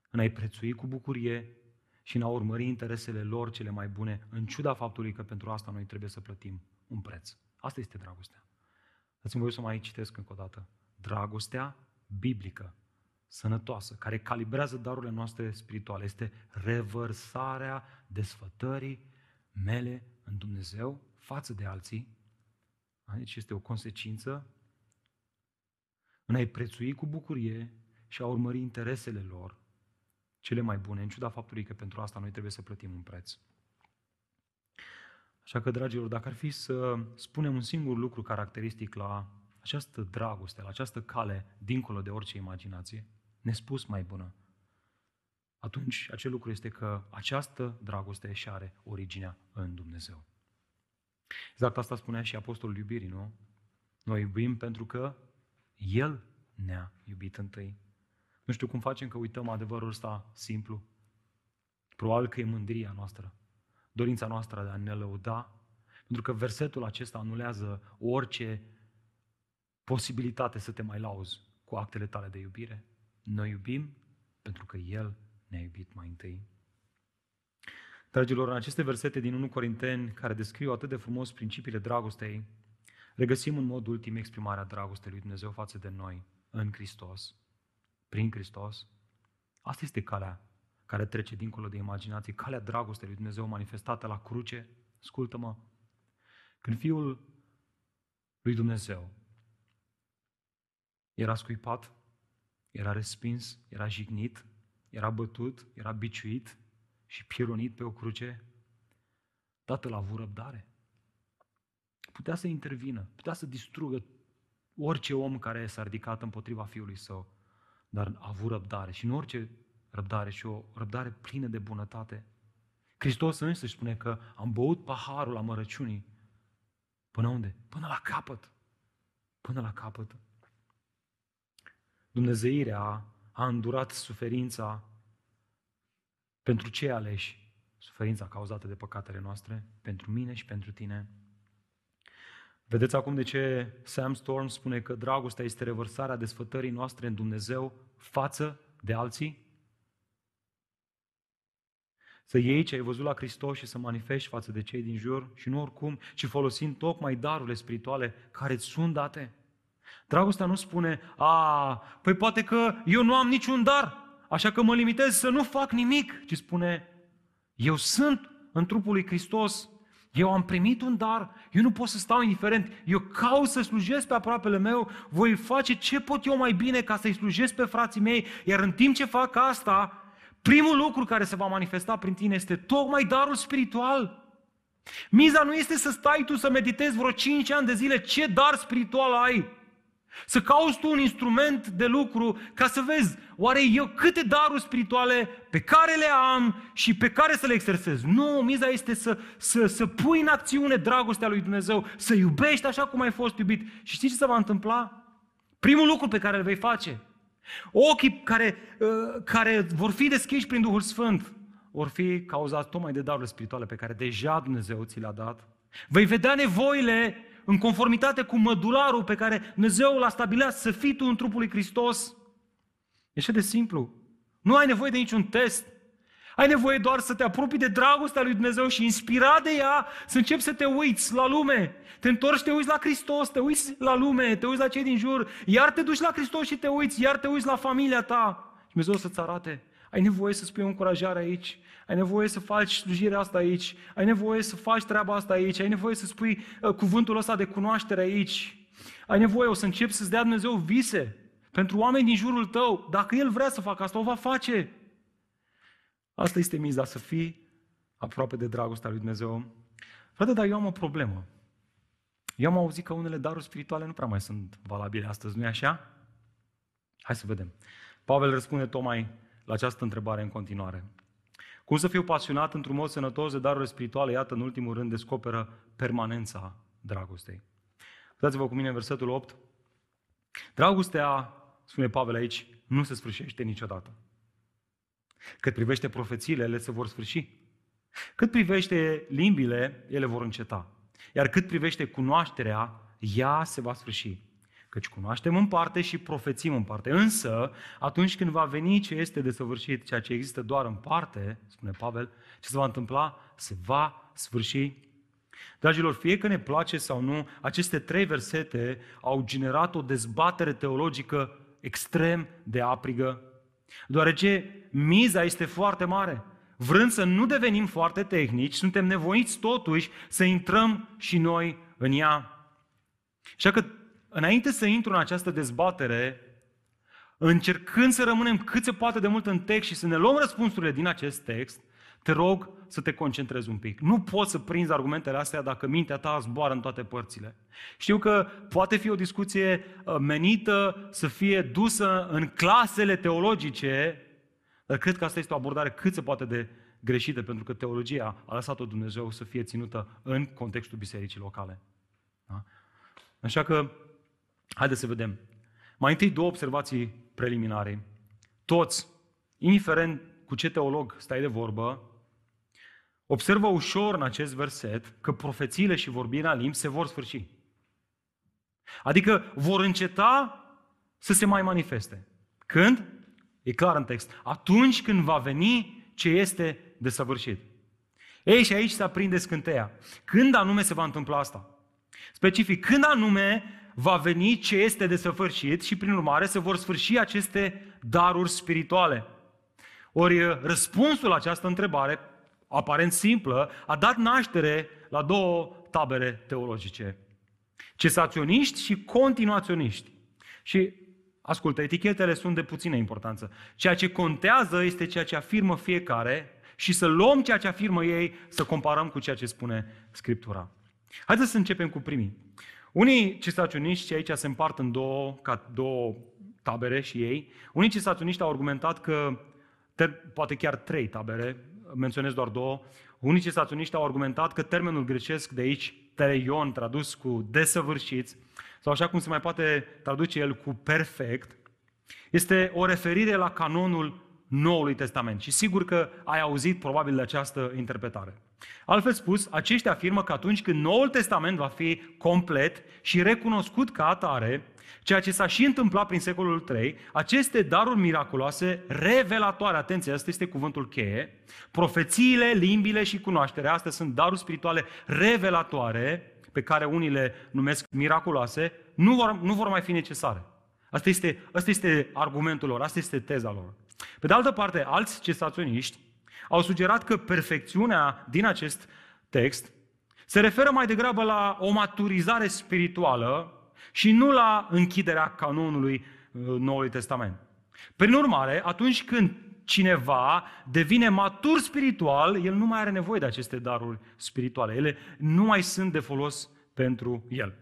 în a-i prețui cu bucurie și în a urmări interesele lor cele mai bune, în ciuda faptului că pentru asta noi trebuie să plătim un preț. Asta este dragostea. Dați-mi voi să mai citesc încă o dată. Dragostea biblică, sănătoasă, care calibrează darurile noastre spirituale, este revărsarea desfătării mele în Dumnezeu față de alții. Deci este o consecință în a-i prețui cu bucurie și a urmări interesele lor cele mai bune, în ciuda faptului că pentru asta noi trebuie să plătim un preț. Așa că, dragilor, dacă ar fi să spunem un singur lucru caracteristic la această dragoste, la această cale, dincolo de orice imaginație, nespus mai bună, atunci acel lucru este că această dragoste își are originea în Dumnezeu. Exact asta spunea și Apostolul iubirii, nu? Noi iubim pentru că El ne-a iubit întâi. Nu știu cum facem că uităm adevărul ăsta simplu. Probabil că e mândria noastră dorința noastră de a ne lăuda, pentru că versetul acesta anulează orice posibilitate să te mai lauzi cu actele tale de iubire. Noi iubim pentru că El ne-a iubit mai întâi. Dragilor, în aceste versete din 1 Corinteni, care descriu atât de frumos principiile dragostei, regăsim în mod ultim exprimarea dragostei lui Dumnezeu față de noi, în Hristos, prin Hristos. Asta este calea care trece dincolo de imaginație, calea dragostei lui Dumnezeu manifestată la cruce, ascultă-mă, când Fiul lui Dumnezeu era scuipat, era respins, era jignit, era bătut, era biciuit și pironit pe o cruce, Tatăl a avut răbdare. Putea să intervină, putea să distrugă orice om care s-a ridicat împotriva fiului său, dar a avut răbdare și nu orice răbdare, și o răbdare plină de bunătate. Hristos însă spune că am băut paharul amărăciunii. Până unde? Până la capăt. Până la capăt. Dumnezeirea a îndurat suferința pentru cei aleși, suferința cauzată de păcatele noastre, pentru mine și pentru tine. Vedeți acum de ce Sam Storm spune că dragostea este revărsarea desfătării noastre în Dumnezeu față de alții? Să iei ce ai văzut la Hristos și să manifesti față de cei din jur și nu oricum, ci folosind tocmai darurile spirituale care îți sunt date. Dragostea nu spune, a, păi poate că eu nu am niciun dar, așa că mă limitez să nu fac nimic, ci spune, eu sunt în trupul lui Hristos, eu am primit un dar, eu nu pot să stau indiferent, eu caut să slujesc pe aproapele meu, voi face ce pot eu mai bine ca să-i slujesc pe frații mei, iar în timp ce fac asta, primul lucru care se va manifesta prin tine este tocmai darul spiritual. Miza nu este să stai tu să meditezi vreo 5 ani de zile ce dar spiritual ai. Să cauți tu un instrument de lucru ca să vezi, oare eu câte daruri spirituale pe care le am și pe care să le exersez. Nu, miza este să, să, să pui în acțiune dragostea lui Dumnezeu, să iubești așa cum ai fost iubit. Și știi ce se va întâmpla? Primul lucru pe care îl vei face, ochii care, uh, care vor fi deschiși prin Duhul Sfânt, vor fi cauzați tocmai de darurile spirituale pe care deja Dumnezeu ți le-a dat. Vei vedea nevoile în conformitate cu mădularul pe care Dumnezeu l-a stabilit să fii tu în trupul lui Hristos. E așa de simplu. Nu ai nevoie de niciun test. Ai nevoie doar să te apropii de dragostea lui Dumnezeu și inspirat de ea să începi să te uiți la lume. Te întorci, te uiți la Hristos, te uiți la lume, te uiți la cei din jur, iar te duci la Hristos și te uiți, iar te uiți la familia ta. Și Dumnezeu să-ți arate. Ai nevoie să spui o încurajare aici, ai nevoie să faci slujirea asta aici, ai nevoie să faci treaba asta aici, ai nevoie să spui uh, cuvântul ăsta de cunoaștere aici, ai nevoie o să începi să-ți dea Dumnezeu vise pentru oameni din jurul tău. Dacă El vrea să facă asta, o va face. Asta este miza, să fii aproape de dragostea lui Dumnezeu. Frate, dar eu am o problemă. Eu am auzit că unele daruri spirituale nu prea mai sunt valabile astăzi, nu-i așa? Hai să vedem. Pavel răspunde tocmai la această întrebare în continuare. Cum să fiu pasionat într-un mod sănătos de darurile spirituale? Iată, în ultimul rând, descoperă permanența dragostei. Uitați-vă cu mine în versetul 8. Dragostea, spune Pavel aici, nu se sfârșește niciodată. Cât privește profețiile, ele se vor sfârși. Cât privește limbile, ele vor înceta. Iar cât privește cunoașterea, ea se va sfârși. Căci cunoaștem în parte și profețim în parte. Însă, atunci când va veni ce este desăvârșit, ceea ce există doar în parte, spune Pavel, ce se va întâmpla? Se va sfârși. Dragilor, fie că ne place sau nu, aceste trei versete au generat o dezbatere teologică extrem de aprigă, deoarece miza este foarte mare. Vrând să nu devenim foarte tehnici, suntem nevoiți totuși să intrăm și noi în ea. Așa că înainte să intru în această dezbatere, încercând să rămânem cât se poate de mult în text și să ne luăm răspunsurile din acest text, te rog să te concentrezi un pic. Nu poți să prinzi argumentele astea dacă mintea ta zboară în toate părțile. Știu că poate fi o discuție uh, menită să fie dusă în clasele teologice, dar cred că asta este o abordare cât se poate de greșită, pentru că teologia a lăsat-o Dumnezeu să fie ținută în contextul bisericii locale. Da? Așa că Haideți să vedem. Mai întâi două observații preliminare. Toți, indiferent cu ce teolog stai de vorbă, observă ușor în acest verset că profețiile și vorbirea limbi se vor sfârși. Adică vor înceta să se mai manifeste. Când? E clar în text. Atunci când va veni ce este desăvârșit. Ei, și aici se aprinde scânteia. Când anume se va întâmpla asta? Specific, când anume va veni ce este de săvârșit și prin urmare se vor sfârși aceste daruri spirituale. Ori răspunsul la această întrebare, aparent simplă, a dat naștere la două tabere teologice. Cesaționiști și continuaționiști. Și Ascultă, etichetele sunt de puțină importanță. Ceea ce contează este ceea ce afirmă fiecare și să luăm ceea ce afirmă ei, să comparăm cu ceea ce spune Scriptura. Haideți să începem cu primii. Unii cisacioniști aici se împart în două, ca două tabere și ei. Unii cisacioniști au argumentat că, ter- poate chiar trei tabere, menționez doar două, unii cisacioniști au argumentat că termenul grecesc de aici, tereion, tradus cu desăvârșiți, sau așa cum se mai poate traduce el cu perfect, este o referire la canonul Noului Testament. Și sigur că ai auzit probabil de această interpretare. Altfel spus, aceștia afirmă că atunci când Noul Testament va fi complet și recunoscut ca atare, ceea ce s-a și întâmplat prin secolul 3, aceste daruri miraculoase, revelatoare, atenție, asta este cuvântul cheie, profețiile, limbile și cunoașterea, astea sunt daruri spirituale revelatoare, pe care unii le numesc miraculoase, nu vor, nu vor mai fi necesare. Asta este, asta este argumentul lor, asta este teza lor. Pe de altă parte, alți cesaționiști au sugerat că perfecțiunea din acest text se referă mai degrabă la o maturizare spirituală și nu la închiderea canonului uh, Noului Testament. Prin urmare, atunci când cineva devine matur spiritual, el nu mai are nevoie de aceste daruri spirituale. Ele nu mai sunt de folos pentru el.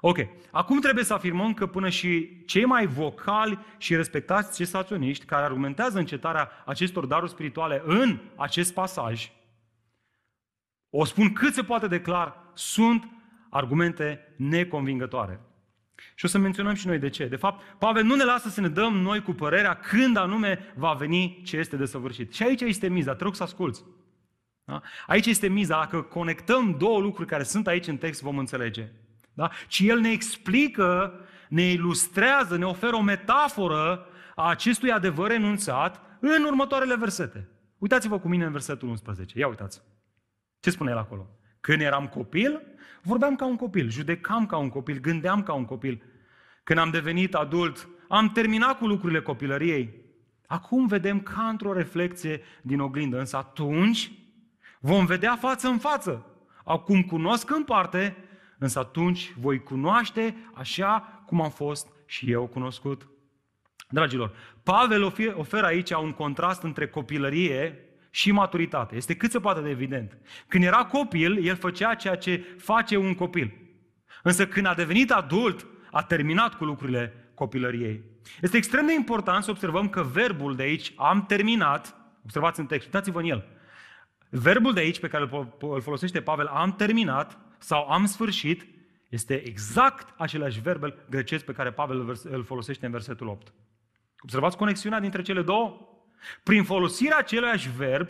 Ok, acum trebuie să afirmăm că până și cei mai vocali și respectați cesaționiști care argumentează încetarea acestor daruri spirituale în acest pasaj, o spun cât se poate de clar, sunt argumente neconvingătoare. Și o să menționăm și noi de ce. De fapt, Pavel nu ne lasă să ne dăm noi cu părerea când anume va veni ce este desăvârșit. Și aici este miza, te rog să asculți. Da? Aici este miza, dacă conectăm două lucruri care sunt aici în text, vom înțelege. Da? Ci el ne explică, ne ilustrează, ne oferă o metaforă a acestui adevăr enunțat în următoarele versete. Uitați-vă cu mine în versetul 11. Ia uitați. Ce spune el acolo? Când eram copil, vorbeam ca un copil, judecam ca un copil, gândeam ca un copil. Când am devenit adult, am terminat cu lucrurile copilăriei. Acum vedem ca într-o reflexie din oglindă, însă atunci vom vedea față în față. Acum cunosc în parte, însă atunci voi cunoaște așa cum am fost și eu cunoscut. Dragilor, Pavel oferă aici un contrast între copilărie și maturitate. Este cât se poate de evident. Când era copil, el făcea ceea ce face un copil. Însă când a devenit adult, a terminat cu lucrurile copilăriei. Este extrem de important să observăm că verbul de aici, am terminat, observați în text, uitați-vă în el, verbul de aici pe care îl folosește Pavel, am terminat sau am sfârșit, este exact același verb grecesc pe care Pavel îl folosește în versetul 8. Observați conexiunea dintre cele două? Prin folosirea aceluiași verb,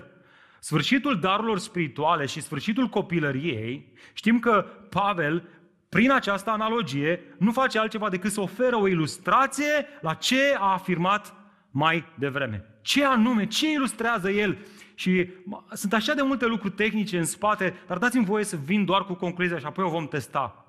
sfârșitul darurilor spirituale și sfârșitul copilăriei, știm că Pavel, prin această analogie, nu face altceva decât să oferă o ilustrație la ce a afirmat mai devreme. Ce anume, ce ilustrează el? Și sunt așa de multe lucruri tehnice în spate, dar dați-mi voie să vin doar cu concluzia și apoi o vom testa.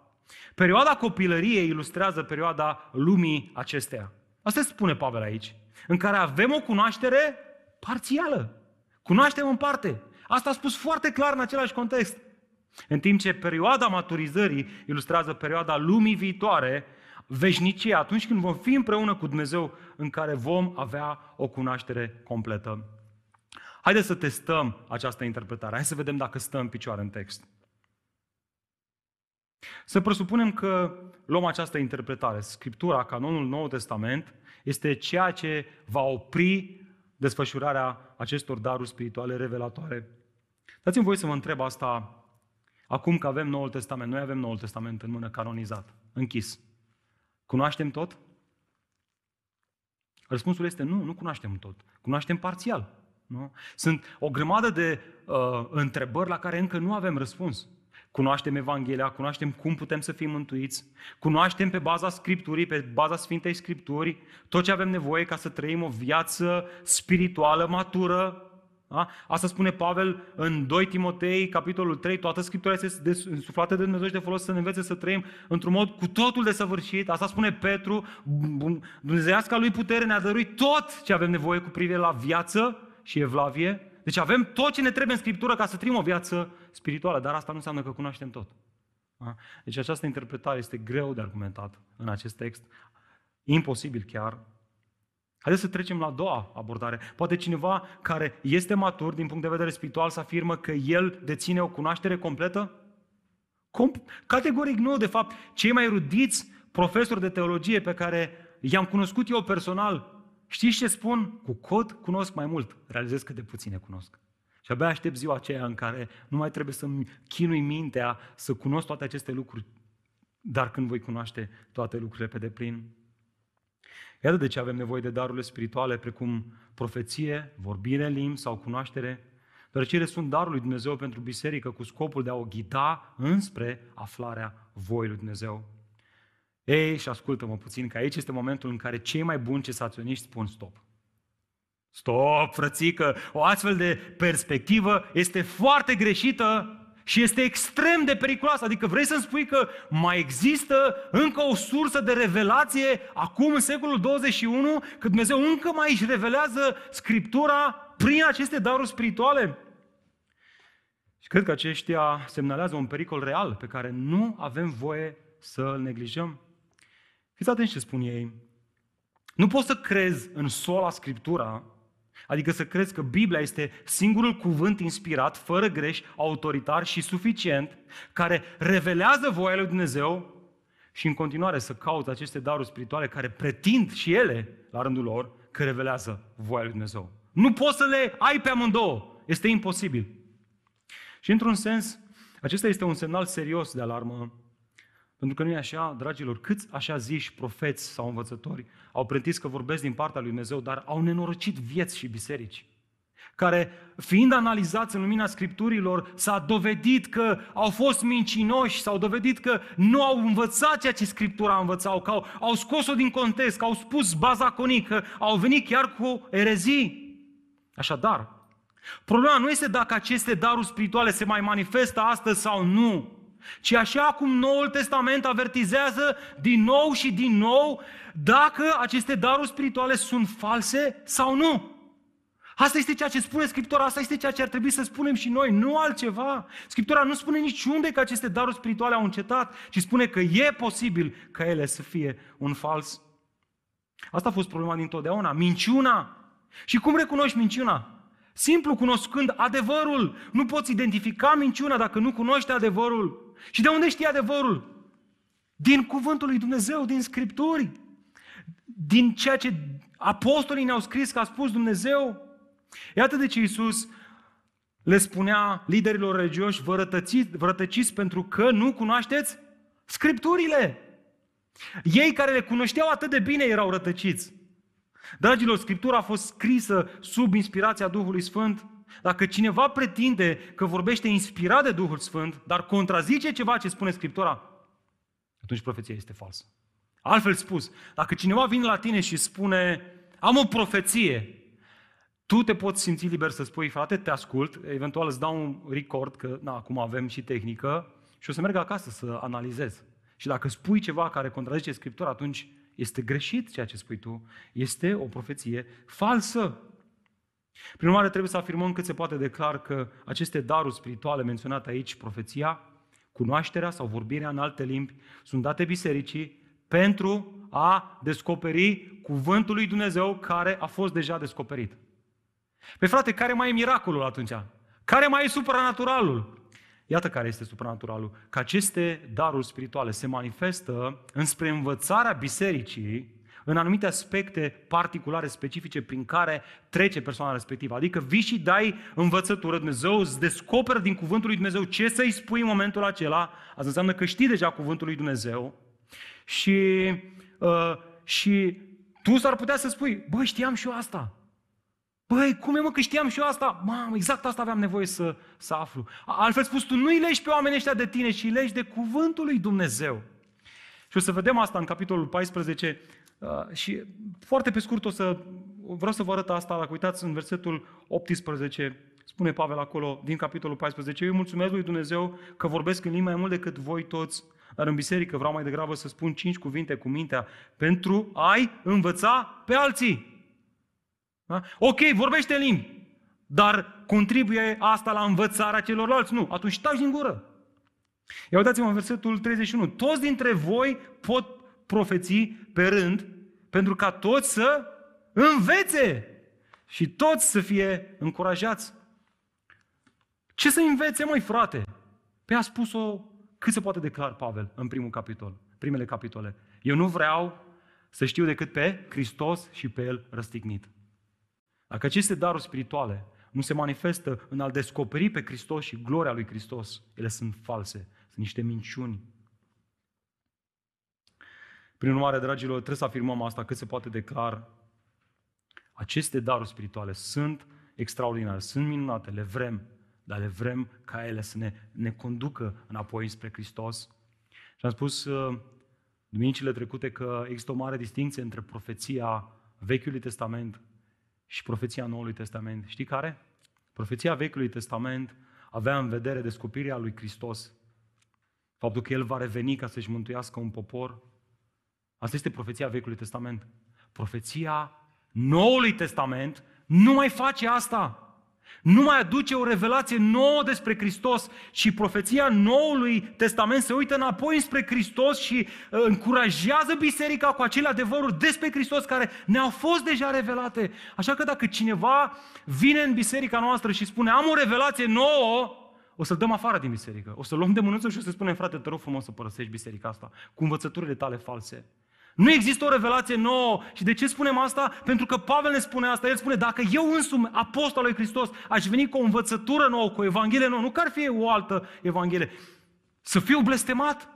Perioada copilăriei ilustrează perioada lumii acesteia. Asta spune Pavel aici în care avem o cunoaștere parțială. Cunoaștem în parte. Asta a spus foarte clar în același context. În timp ce perioada maturizării ilustrează perioada lumii viitoare, veșnicie, atunci când vom fi împreună cu Dumnezeu, în care vom avea o cunoaștere completă. Haideți să testăm această interpretare. Hai să vedem dacă stă în picioare în text. Să presupunem că luăm această interpretare. Scriptura, canonul Nou Testament, este ceea ce va opri desfășurarea acestor daruri spirituale revelatoare. Dați-mi voi să mă întreb asta acum că avem Noul Testament. Noi avem Noul Testament în mână canonizat, închis. Cunoaștem tot? Răspunsul este nu, nu cunoaștem tot. Cunoaștem parțial. Nu? Sunt o grămadă de uh, întrebări la care încă nu avem răspuns. Cunoaștem Evanghelia, cunoaștem cum putem să fim mântuiți, cunoaștem pe baza Scripturii, pe baza Sfintei Scripturi, tot ce avem nevoie ca să trăim o viață spirituală matură. Da? Asta spune Pavel în 2 Timotei, capitolul 3, toată Scriptura este însuflată de Dumnezeu și de folos să ne învețe să trăim într-un mod cu totul desăvârșit. Asta spune Petru, Dumnezeiasca lui putere ne-a dăruit tot ce avem nevoie cu privire la viață și evlavie. Deci avem tot ce ne trebuie în Scriptură ca să trăim o viață spirituală, dar asta nu înseamnă că cunoaștem tot. Deci această interpretare este greu de argumentat în acest text. imposibil chiar. Haideți să trecem la a doua abordare. Poate cineva care este matur din punct de vedere spiritual să afirmă că el deține o cunoaștere completă? Com- categoric nu, de fapt, cei mai erudiți profesori de teologie pe care i-am cunoscut eu personal, știți ce spun? Cu cod cunosc mai mult, realizez cât de puține cunosc. Și abia aștept ziua aceea în care nu mai trebuie să-mi chinui mintea să cunosc toate aceste lucruri, dar când voi cunoaște toate lucrurile pe deplin. Iată de ce avem nevoie de darurile spirituale, precum profeție, vorbire în limbi sau cunoaștere, deoarece ele sunt darul lui Dumnezeu pentru biserică cu scopul de a o ghida înspre aflarea voii lui Dumnezeu. Ei, și ascultă-mă puțin, că aici este momentul în care cei mai buni cesaționiști spun stop. Stop, frățică, o astfel de perspectivă este foarte greșită și este extrem de periculoasă. Adică vrei să-mi spui că mai există încă o sursă de revelație acum în secolul 21, că Dumnezeu încă mai își revelează Scriptura prin aceste daruri spirituale? Și cred că aceștia semnalează un pericol real pe care nu avem voie să îl neglijăm. Fiți atenți ce spun ei. Nu poți să crezi în sola Scriptura Adică să crezi că Biblia este singurul cuvânt inspirat, fără greș, autoritar și suficient, care revelează voia lui Dumnezeu și în continuare să cauți aceste daruri spirituale care pretind și ele, la rândul lor, că revelează voia lui Dumnezeu. Nu poți să le ai pe amândouă. Este imposibil. Și într-un sens, acesta este un semnal serios de alarmă pentru că nu e așa, dragilor, câți așa ziși profeți sau învățători au pretins că vorbesc din partea lui Dumnezeu, dar au nenorocit vieți și biserici care, fiind analizați în lumina Scripturilor, s-a dovedit că au fost mincinoși, s-au dovedit că nu au învățat ceea ce Scriptura învățau, că au, au scos-o din context, că au spus baza conică, au venit chiar cu erezii. Așadar, problema nu este dacă aceste daruri spirituale se mai manifestă astăzi sau nu, ci așa cum Noul Testament avertizează din nou și din nou dacă aceste daruri spirituale sunt false sau nu. Asta este ceea ce spune Scriptura, asta este ceea ce ar trebui să spunem și noi, nu altceva. Scriptura nu spune niciunde că aceste daruri spirituale au încetat, ci spune că e posibil ca ele să fie un fals. Asta a fost problema din totdeauna, minciuna. Și cum recunoști minciuna? Simplu, cunoscând adevărul. Nu poți identifica minciuna dacă nu cunoști adevărul. Și de unde știi adevărul? Din cuvântul lui Dumnezeu, din Scripturi, din ceea ce apostolii ne-au scris că a spus Dumnezeu. Iată de ce Iisus le spunea liderilor religioși, vă rătăciți, vă rătăciți pentru că nu cunoașteți Scripturile. Ei care le cunoșteau atât de bine erau rătăciți. Dragilor, Scriptura a fost scrisă sub inspirația Duhului Sfânt dacă cineva pretinde că vorbește inspirat de Duhul Sfânt, dar contrazice ceva ce spune Scriptura, atunci profeția este falsă. Altfel spus, dacă cineva vine la tine și spune, am o profeție, tu te poți simți liber să spui, frate, te ascult, eventual îți dau un record, că na, acum avem și tehnică, și o să merg acasă să analizez. Și dacă spui ceva care contrazice Scriptura, atunci este greșit ceea ce spui tu, este o profeție falsă. Prin urmare, trebuie să afirmăm cât se poate de clar că aceste daruri spirituale menționate aici, profeția, cunoașterea sau vorbirea în alte limbi, sunt date bisericii pentru a descoperi cuvântul lui Dumnezeu care a fost deja descoperit. Pe frate, care mai e miracolul atunci? Care mai e supranaturalul? Iată care este supranaturalul. Că aceste daruri spirituale se manifestă înspre învățarea bisericii în anumite aspecte particulare, specifice, prin care trece persoana respectivă. Adică vii și dai învățătură, Dumnezeu îți descoperă din cuvântul lui Dumnezeu ce să-i spui în momentul acela, asta înseamnă că știi deja cuvântul lui Dumnezeu și, uh, și tu s-ar putea să spui, băi, știam și eu asta. Băi, cum e mă că știam și eu asta? Mamă, exact asta aveam nevoie să, să aflu. Altfel spus, tu nu-i legi pe oamenii ăștia de tine, ci îi legi de cuvântul lui Dumnezeu. Și o să vedem asta în capitolul 14, Uh, și foarte pe scurt o să vreau să vă arăt asta, dacă uitați în versetul 18, spune Pavel acolo din capitolul 14, eu îi mulțumesc lui Dumnezeu că vorbesc în limba mai mult decât voi toți, dar în biserică vreau mai degrabă să spun cinci cuvinte cu mintea pentru a-i învăța pe alții. Da? Ok, vorbește în limbi, dar contribuie asta la învățarea celorlalți? Nu. Atunci taci din gură. Ia uitați-mă în versetul 31. Toți dintre voi pot profeții pe rând, pentru ca toți să învețe și toți să fie încurajați. Ce să învețe, măi, frate? Pe a spus-o cât se poate declar Pavel în primul capitol, primele capitole. Eu nu vreau să știu decât pe Hristos și pe El răstignit. Dacă aceste daruri spirituale nu se manifestă în a descoperi pe Hristos și gloria lui Hristos, ele sunt false, sunt niște minciuni. Prin urmare, dragilor, trebuie să afirmăm asta cât se poate declar. Aceste daruri spirituale sunt extraordinare, sunt minunate, le vrem, dar le vrem ca ele să ne, ne conducă înapoi spre Hristos. Și am spus uh, duminicile trecute că există o mare distinție între profeția Vechiului Testament și profeția Noului Testament. Știi care? Profeția Vechiului Testament avea în vedere descoperirea lui Hristos. Faptul că El va reveni ca să-și mântuiască un popor. Asta este profeția Vechiului Testament. Profeția Noului Testament nu mai face asta. Nu mai aduce o revelație nouă despre Hristos și profeția Noului Testament se uită înapoi spre Hristos și uh, încurajează biserica cu acele adevăruri despre Hristos care ne-au fost deja revelate. Așa că dacă cineva vine în biserica noastră și spune am o revelație nouă, o să-l dăm afară din biserică. O să luăm de mânuță și o să spunem, frate, te rog frumos să părăsești biserica asta cu învățăturile tale false. Nu există o revelație nouă. Și de ce spunem asta? Pentru că Pavel ne spune asta. El spune, dacă eu însumi, apostolul lui Hristos, aș veni cu o învățătură nouă, cu o evanghelie nouă, nu că ar fi o altă evanghelie, să fiu blestemat,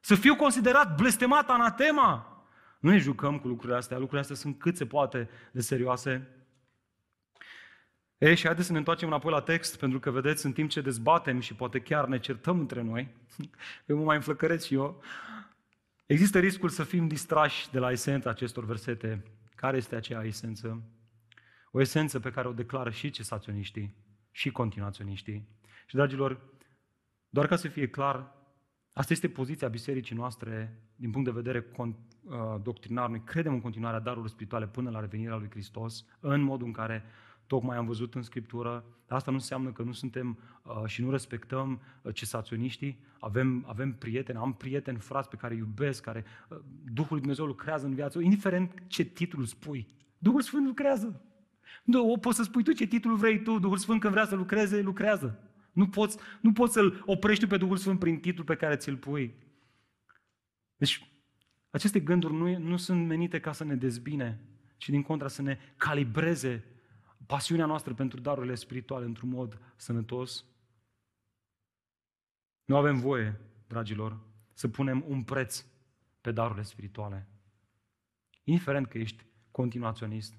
să fiu considerat blestemat, anatema. Nu ne jucăm cu lucrurile astea. Lucrurile astea sunt cât se poate de serioase. Ei, și haideți să ne întoarcem înapoi la text, pentru că, vedeți, în timp ce dezbatem și poate chiar ne certăm între noi, eu mă mai înflăcăreț și eu, Există riscul să fim distrași de la esența acestor versete. Care este aceea esență? O esență pe care o declară și cesaționiștii și continuaționiștii. Și, dragilor, doar ca să fie clar, asta este poziția bisericii noastre din punct de vedere uh, doctrinar. Noi credem în continuarea darurilor spirituale până la revenirea lui Hristos, în modul în care tocmai am văzut în Scriptură. Asta nu înseamnă că nu suntem uh, și nu respectăm uh, cesaționiștii. Avem, avem prieteni, am prieteni, frați pe care iubesc, care uh, Duhul lui Dumnezeu lucrează în viață, indiferent ce titlu spui. Duhul Sfânt lucrează. Nu, o poți să spui tu ce titlu vrei tu, Duhul Sfânt când vrea să lucreze, lucrează. Nu poți, nu poți să-L oprești pe Duhul Sfânt prin titlul pe care ți-l pui. Deci, aceste gânduri nu, nu sunt menite ca să ne dezbine, ci din contra să ne calibreze pasiunea noastră pentru darurile spirituale într-un mod sănătos. Nu avem voie, dragilor, să punem un preț pe darurile spirituale. Indiferent că ești continuaționist,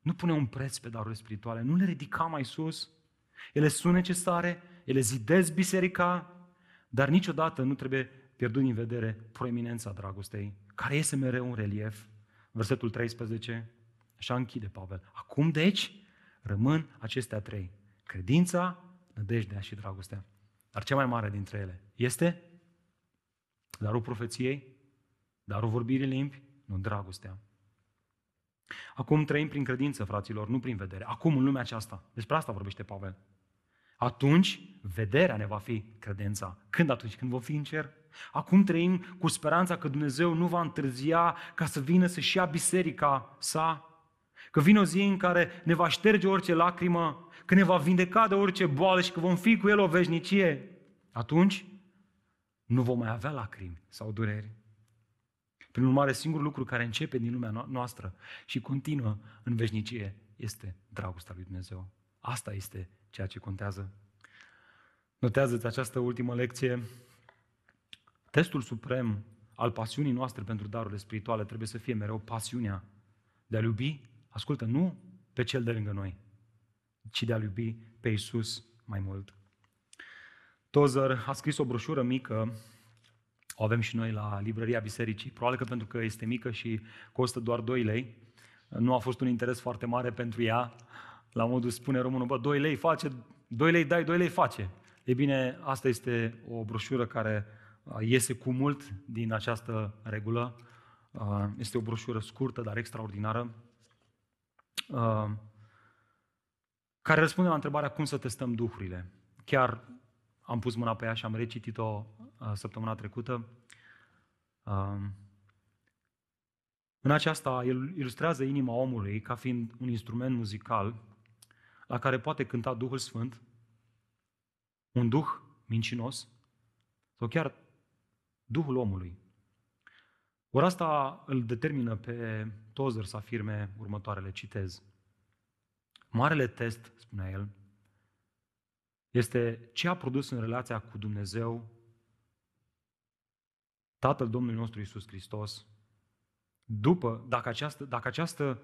nu pune un preț pe darurile spirituale, nu le ridica mai sus. Ele sunt necesare, ele zidesc biserica, dar niciodată nu trebuie pierdut din vedere proeminența dragostei, care iese mereu în relief. Versetul 13, așa închide Pavel. Acum, deci, rămân acestea trei. Credința, nădejdea și dragostea. Dar cea mai mare dintre ele este darul profeției, darul vorbirii limbi, nu dragostea. Acum trăim prin credință, fraților, nu prin vedere. Acum, în lumea aceasta. Despre asta vorbește Pavel. Atunci, vederea ne va fi credința. Când atunci? Când vom fi în cer? Acum trăim cu speranța că Dumnezeu nu va întârzia ca să vină să-și ia biserica sa Că vine o zi în care ne va șterge orice lacrimă, că ne va vindeca de orice boală și că vom fi cu El o veșnicie, atunci nu vom mai avea lacrimi sau dureri. Prin urmare, singurul lucru care începe din lumea noastră și continuă în veșnicie este dragostea lui Dumnezeu. Asta este ceea ce contează. Notează-ți această ultimă lecție. Testul suprem al pasiunii noastre pentru darurile spirituale trebuie să fie mereu pasiunea de a iubi Ascultă, nu pe cel de lângă noi, ci de a iubi pe Iisus mai mult. Tozer a scris o broșură mică, o avem și noi la librăria bisericii, probabil că pentru că este mică și costă doar 2 lei, nu a fost un interes foarte mare pentru ea, la modul spune românul, bă, 2 lei face, 2 lei dai, 2 lei face. E bine, asta este o broșură care iese cu mult din această regulă. Este o broșură scurtă, dar extraordinară. Uh, care răspunde la întrebarea cum să testăm duhurile. Chiar am pus mâna pe ea și am recitit-o uh, săptămâna trecută. Uh, În aceasta, el ilustrează inima omului ca fiind un instrument muzical la care poate cânta Duhul Sfânt, un duh mincinos sau chiar Duhul omului. Ori asta îl determină pe Tozer să afirme următoarele, citez. Marele test, spunea el, este ce a produs în relația cu Dumnezeu Tatăl Domnului nostru Isus Hristos, după, dacă această, dacă această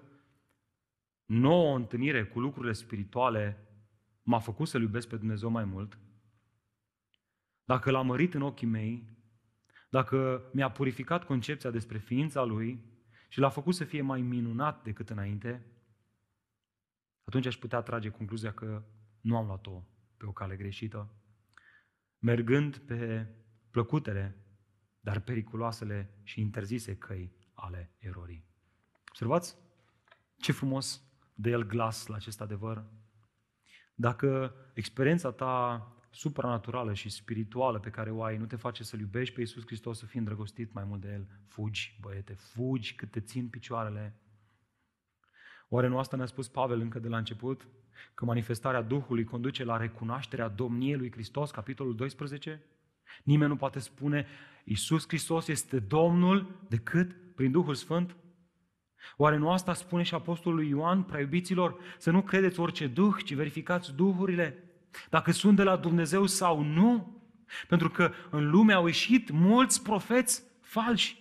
nouă întâlnire cu lucrurile spirituale m-a făcut să-L iubesc pe Dumnezeu mai mult, dacă l-a mărit în ochii mei, dacă mi-a purificat concepția despre ființa Lui și l-a făcut să fie mai minunat decât înainte, atunci aș putea trage concluzia că nu am luat-o pe o cale greșită, mergând pe plăcutele, dar periculoasele și interzise căi ale erorii. Observați ce frumos de el glas la acest adevăr. Dacă experiența ta supranaturală și spirituală pe care o ai nu te face să-L iubești pe Iisus Hristos, să fii îndrăgostit mai mult de El, fugi, băiete, fugi cât te țin picioarele. Oare nu asta ne-a spus Pavel încă de la început? Că manifestarea Duhului conduce la recunoașterea domniei lui Hristos, capitolul 12? Nimeni nu poate spune Iisus Hristos este Domnul decât prin Duhul Sfânt? Oare nu asta spune și Apostolul Ioan, prea iubiților, să nu credeți orice duh, ci verificați duhurile, dacă sunt de la Dumnezeu sau nu? Pentru că în lume au ieșit mulți profeți falși.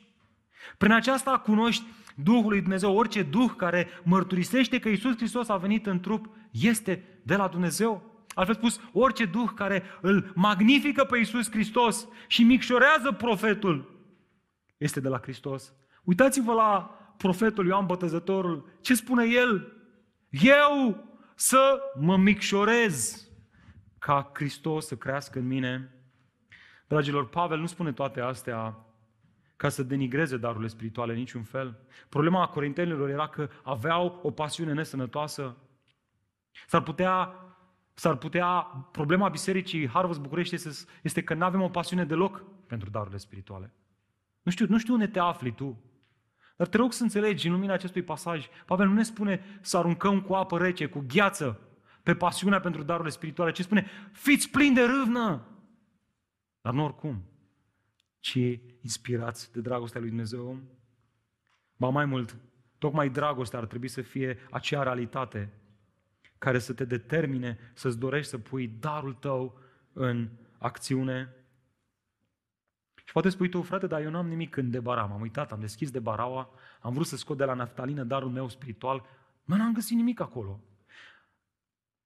Prin aceasta cunoști Duhul lui Dumnezeu, orice duh care mărturisește că Iisus Hristos a venit în trup, este de la Dumnezeu. Altfel spus, orice duh care îl magnifică pe Iisus Hristos și micșorează profetul, este de la Hristos. Uitați-vă la profetul Ioan Bătăzătorul. Ce spune el? Eu să mă micșorez ca Hristos să crească în mine. Dragilor, Pavel nu spune toate astea ca să denigreze darurile spirituale în niciun fel. Problema a corintenilor era că aveau o pasiune nesănătoasă. S-ar putea, s-ar putea, problema bisericii Harvest București este, este că nu avem o pasiune deloc pentru darurile spirituale. Nu știu, nu știu unde te afli tu. Dar te rog să înțelegi în lumina acestui pasaj, Pavel nu ne spune să aruncăm cu apă rece, cu gheață, pe pasiunea pentru darurile spirituale, ci spune, fiți plini de râvnă! Dar nu oricum, ci inspirați de dragostea lui Dumnezeu. Ba mai mult, tocmai dragostea ar trebui să fie acea realitate care să te determine să-ți dorești să pui darul tău în acțiune și poate spui tu, frate, dar eu n-am nimic în debara. M-am uitat, am deschis de baraua, am vrut să scot de la naftalină darul meu spiritual, mă, n-am găsit nimic acolo.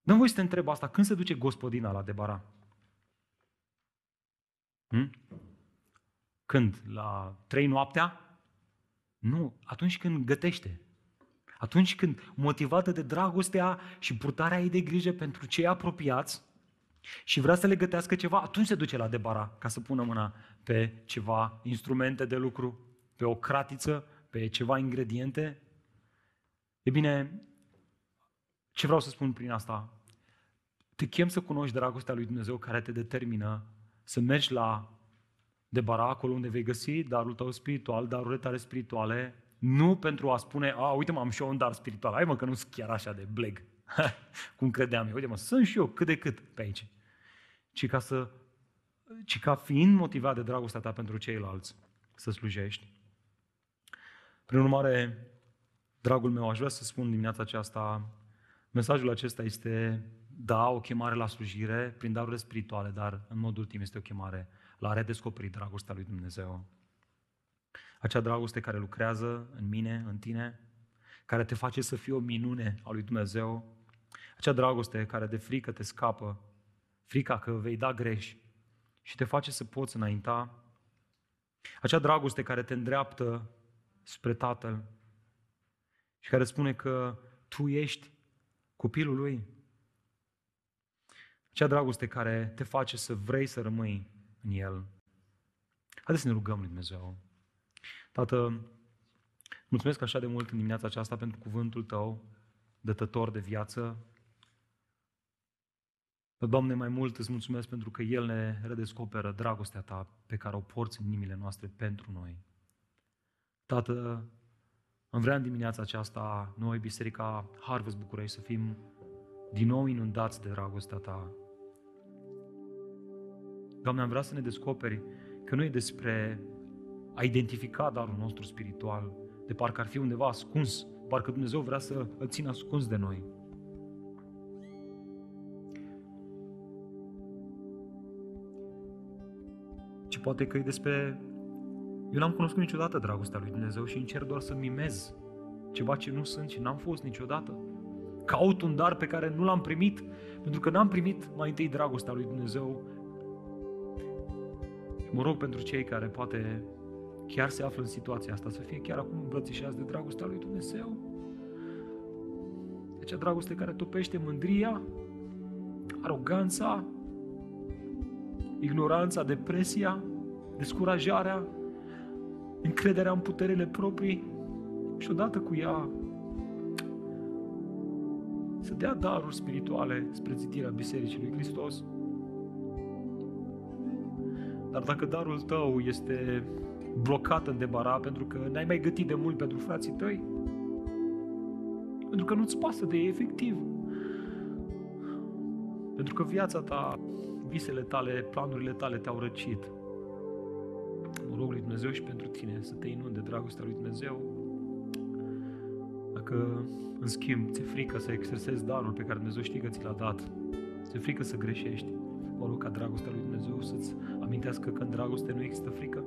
Dăm voi să te întreb asta, când se duce gospodina la debara? Hm? Când? La trei noaptea? Nu, atunci când gătește. Atunci când, motivată de dragostea și purtarea ei de grijă pentru cei apropiați, și vrea să le gătească ceva, atunci se duce la debara ca să pună mâna pe ceva instrumente de lucru, pe o cratiță, pe ceva ingrediente. E bine, ce vreau să spun prin asta? Te chem să cunoști dragostea lui Dumnezeu care te determină să mergi la debara acolo unde vei găsi darul tău spiritual, darurile tale spirituale, nu pentru a spune, a, uite mă, am și eu un dar spiritual, hai mă că nu sunt chiar așa de bleg, cum credeam eu, uite mă, sunt și eu cât de cât pe aici, ci ca să ci ca fiind motivat de dragostea ta pentru ceilalți, să slujești. Prin urmare, dragul meu, aș vrea să spun dimineața aceasta, mesajul acesta este, da, o chemare la slujire prin darurile spirituale, dar în mod ultim este o chemare la a redescoperi dragostea lui Dumnezeu. Acea dragoste care lucrează în mine, în tine, care te face să fii o minune a lui Dumnezeu, acea dragoste care de frică te scapă, frica că vei da greș, și te face să poți înainta. Acea dragoste care te îndreaptă spre Tatăl și care spune că tu ești copilul Lui. Acea dragoste care te face să vrei să rămâi în El. Haideți să ne rugăm lui Dumnezeu. Tată, mulțumesc așa de mult în dimineața aceasta pentru cuvântul Tău, dătător de viață, Doamne, mai mult îți mulțumesc pentru că El ne redescoperă dragostea Ta pe care o porți în inimile noastre pentru noi. Tată, Am vrea în dimineața aceasta, noi, Biserica Harvest București, să fim din nou inundați de dragostea Ta. Doamne, am vrea să ne descoperi că nu e despre a identifica darul nostru spiritual, de parcă ar fi undeva ascuns, parcă Dumnezeu vrea să îl țină ascuns de noi. Ci poate că e despre... Eu n-am cunoscut niciodată dragostea lui Dumnezeu și încerc doar să mimez ceva ce nu sunt și n-am fost niciodată. Caut un dar pe care nu l-am primit, pentru că n-am primit mai întâi dragostea lui Dumnezeu. Și mă rog pentru cei care poate chiar se află în situația asta, să fie chiar acum îmbrățișați de dragostea lui Dumnezeu. Acea dragoste care topește mândria, aroganța, ignoranța, depresia, descurajarea, încrederea în puterile proprii și odată cu ea să dea daruri spirituale spre zidirea Bisericii lui Hristos. Dar dacă darul tău este blocat în debara pentru că n-ai mai gătit de mult pentru frații tăi, pentru că nu-ți pasă de ei efectiv, pentru că viața ta, visele tale, planurile tale te-au răcit. Mă rog lui Dumnezeu și pentru tine să te inunde dragostea lui Dumnezeu. Dacă, în schimb, ți-e frică să exersezi darul pe care Dumnezeu știe că ți l-a dat, ți-e frică să greșești, mă rog ca dragostea lui Dumnezeu să-ți amintească că în dragoste nu există frică.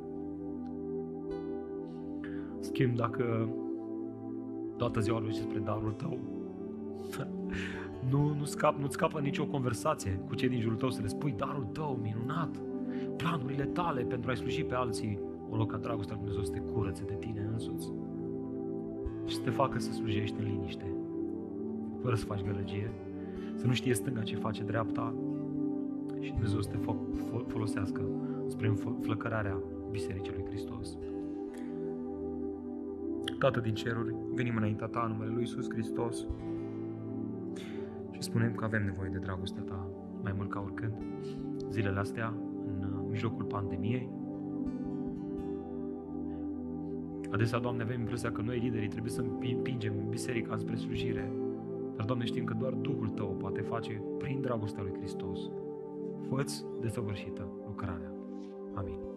Schimb, dacă toată ziua vorbești despre darul tău, nu, nu, scap, nu scapă nicio conversație cu cei din jurul tău să le spui darul tău, minunat, planurile tale pentru a-i sluji pe alții, o loc ca dragostea lui Dumnezeu să te curățe de tine însuți și să te facă să slujești în liniște, fără să faci gălăgie, să nu știe stânga ce face dreapta și Dumnezeu să te folosească spre înflăcărarea Bisericii lui Hristos. Tată din ceruri, venim înaintea Ta în numele Lui Iisus Hristos și spunem că avem nevoie de dragostea Ta mai mult ca oricând. Zilele astea, în mijlocul pandemiei, Adesea, Doamne, avem impresia că noi, liderii, trebuie să împingem biserica spre slujire. Dar, Doamne, știm că doar Duhul Tău poate face prin dragostea lui Hristos. Fă-ți desăvârșită lucrarea. Amin.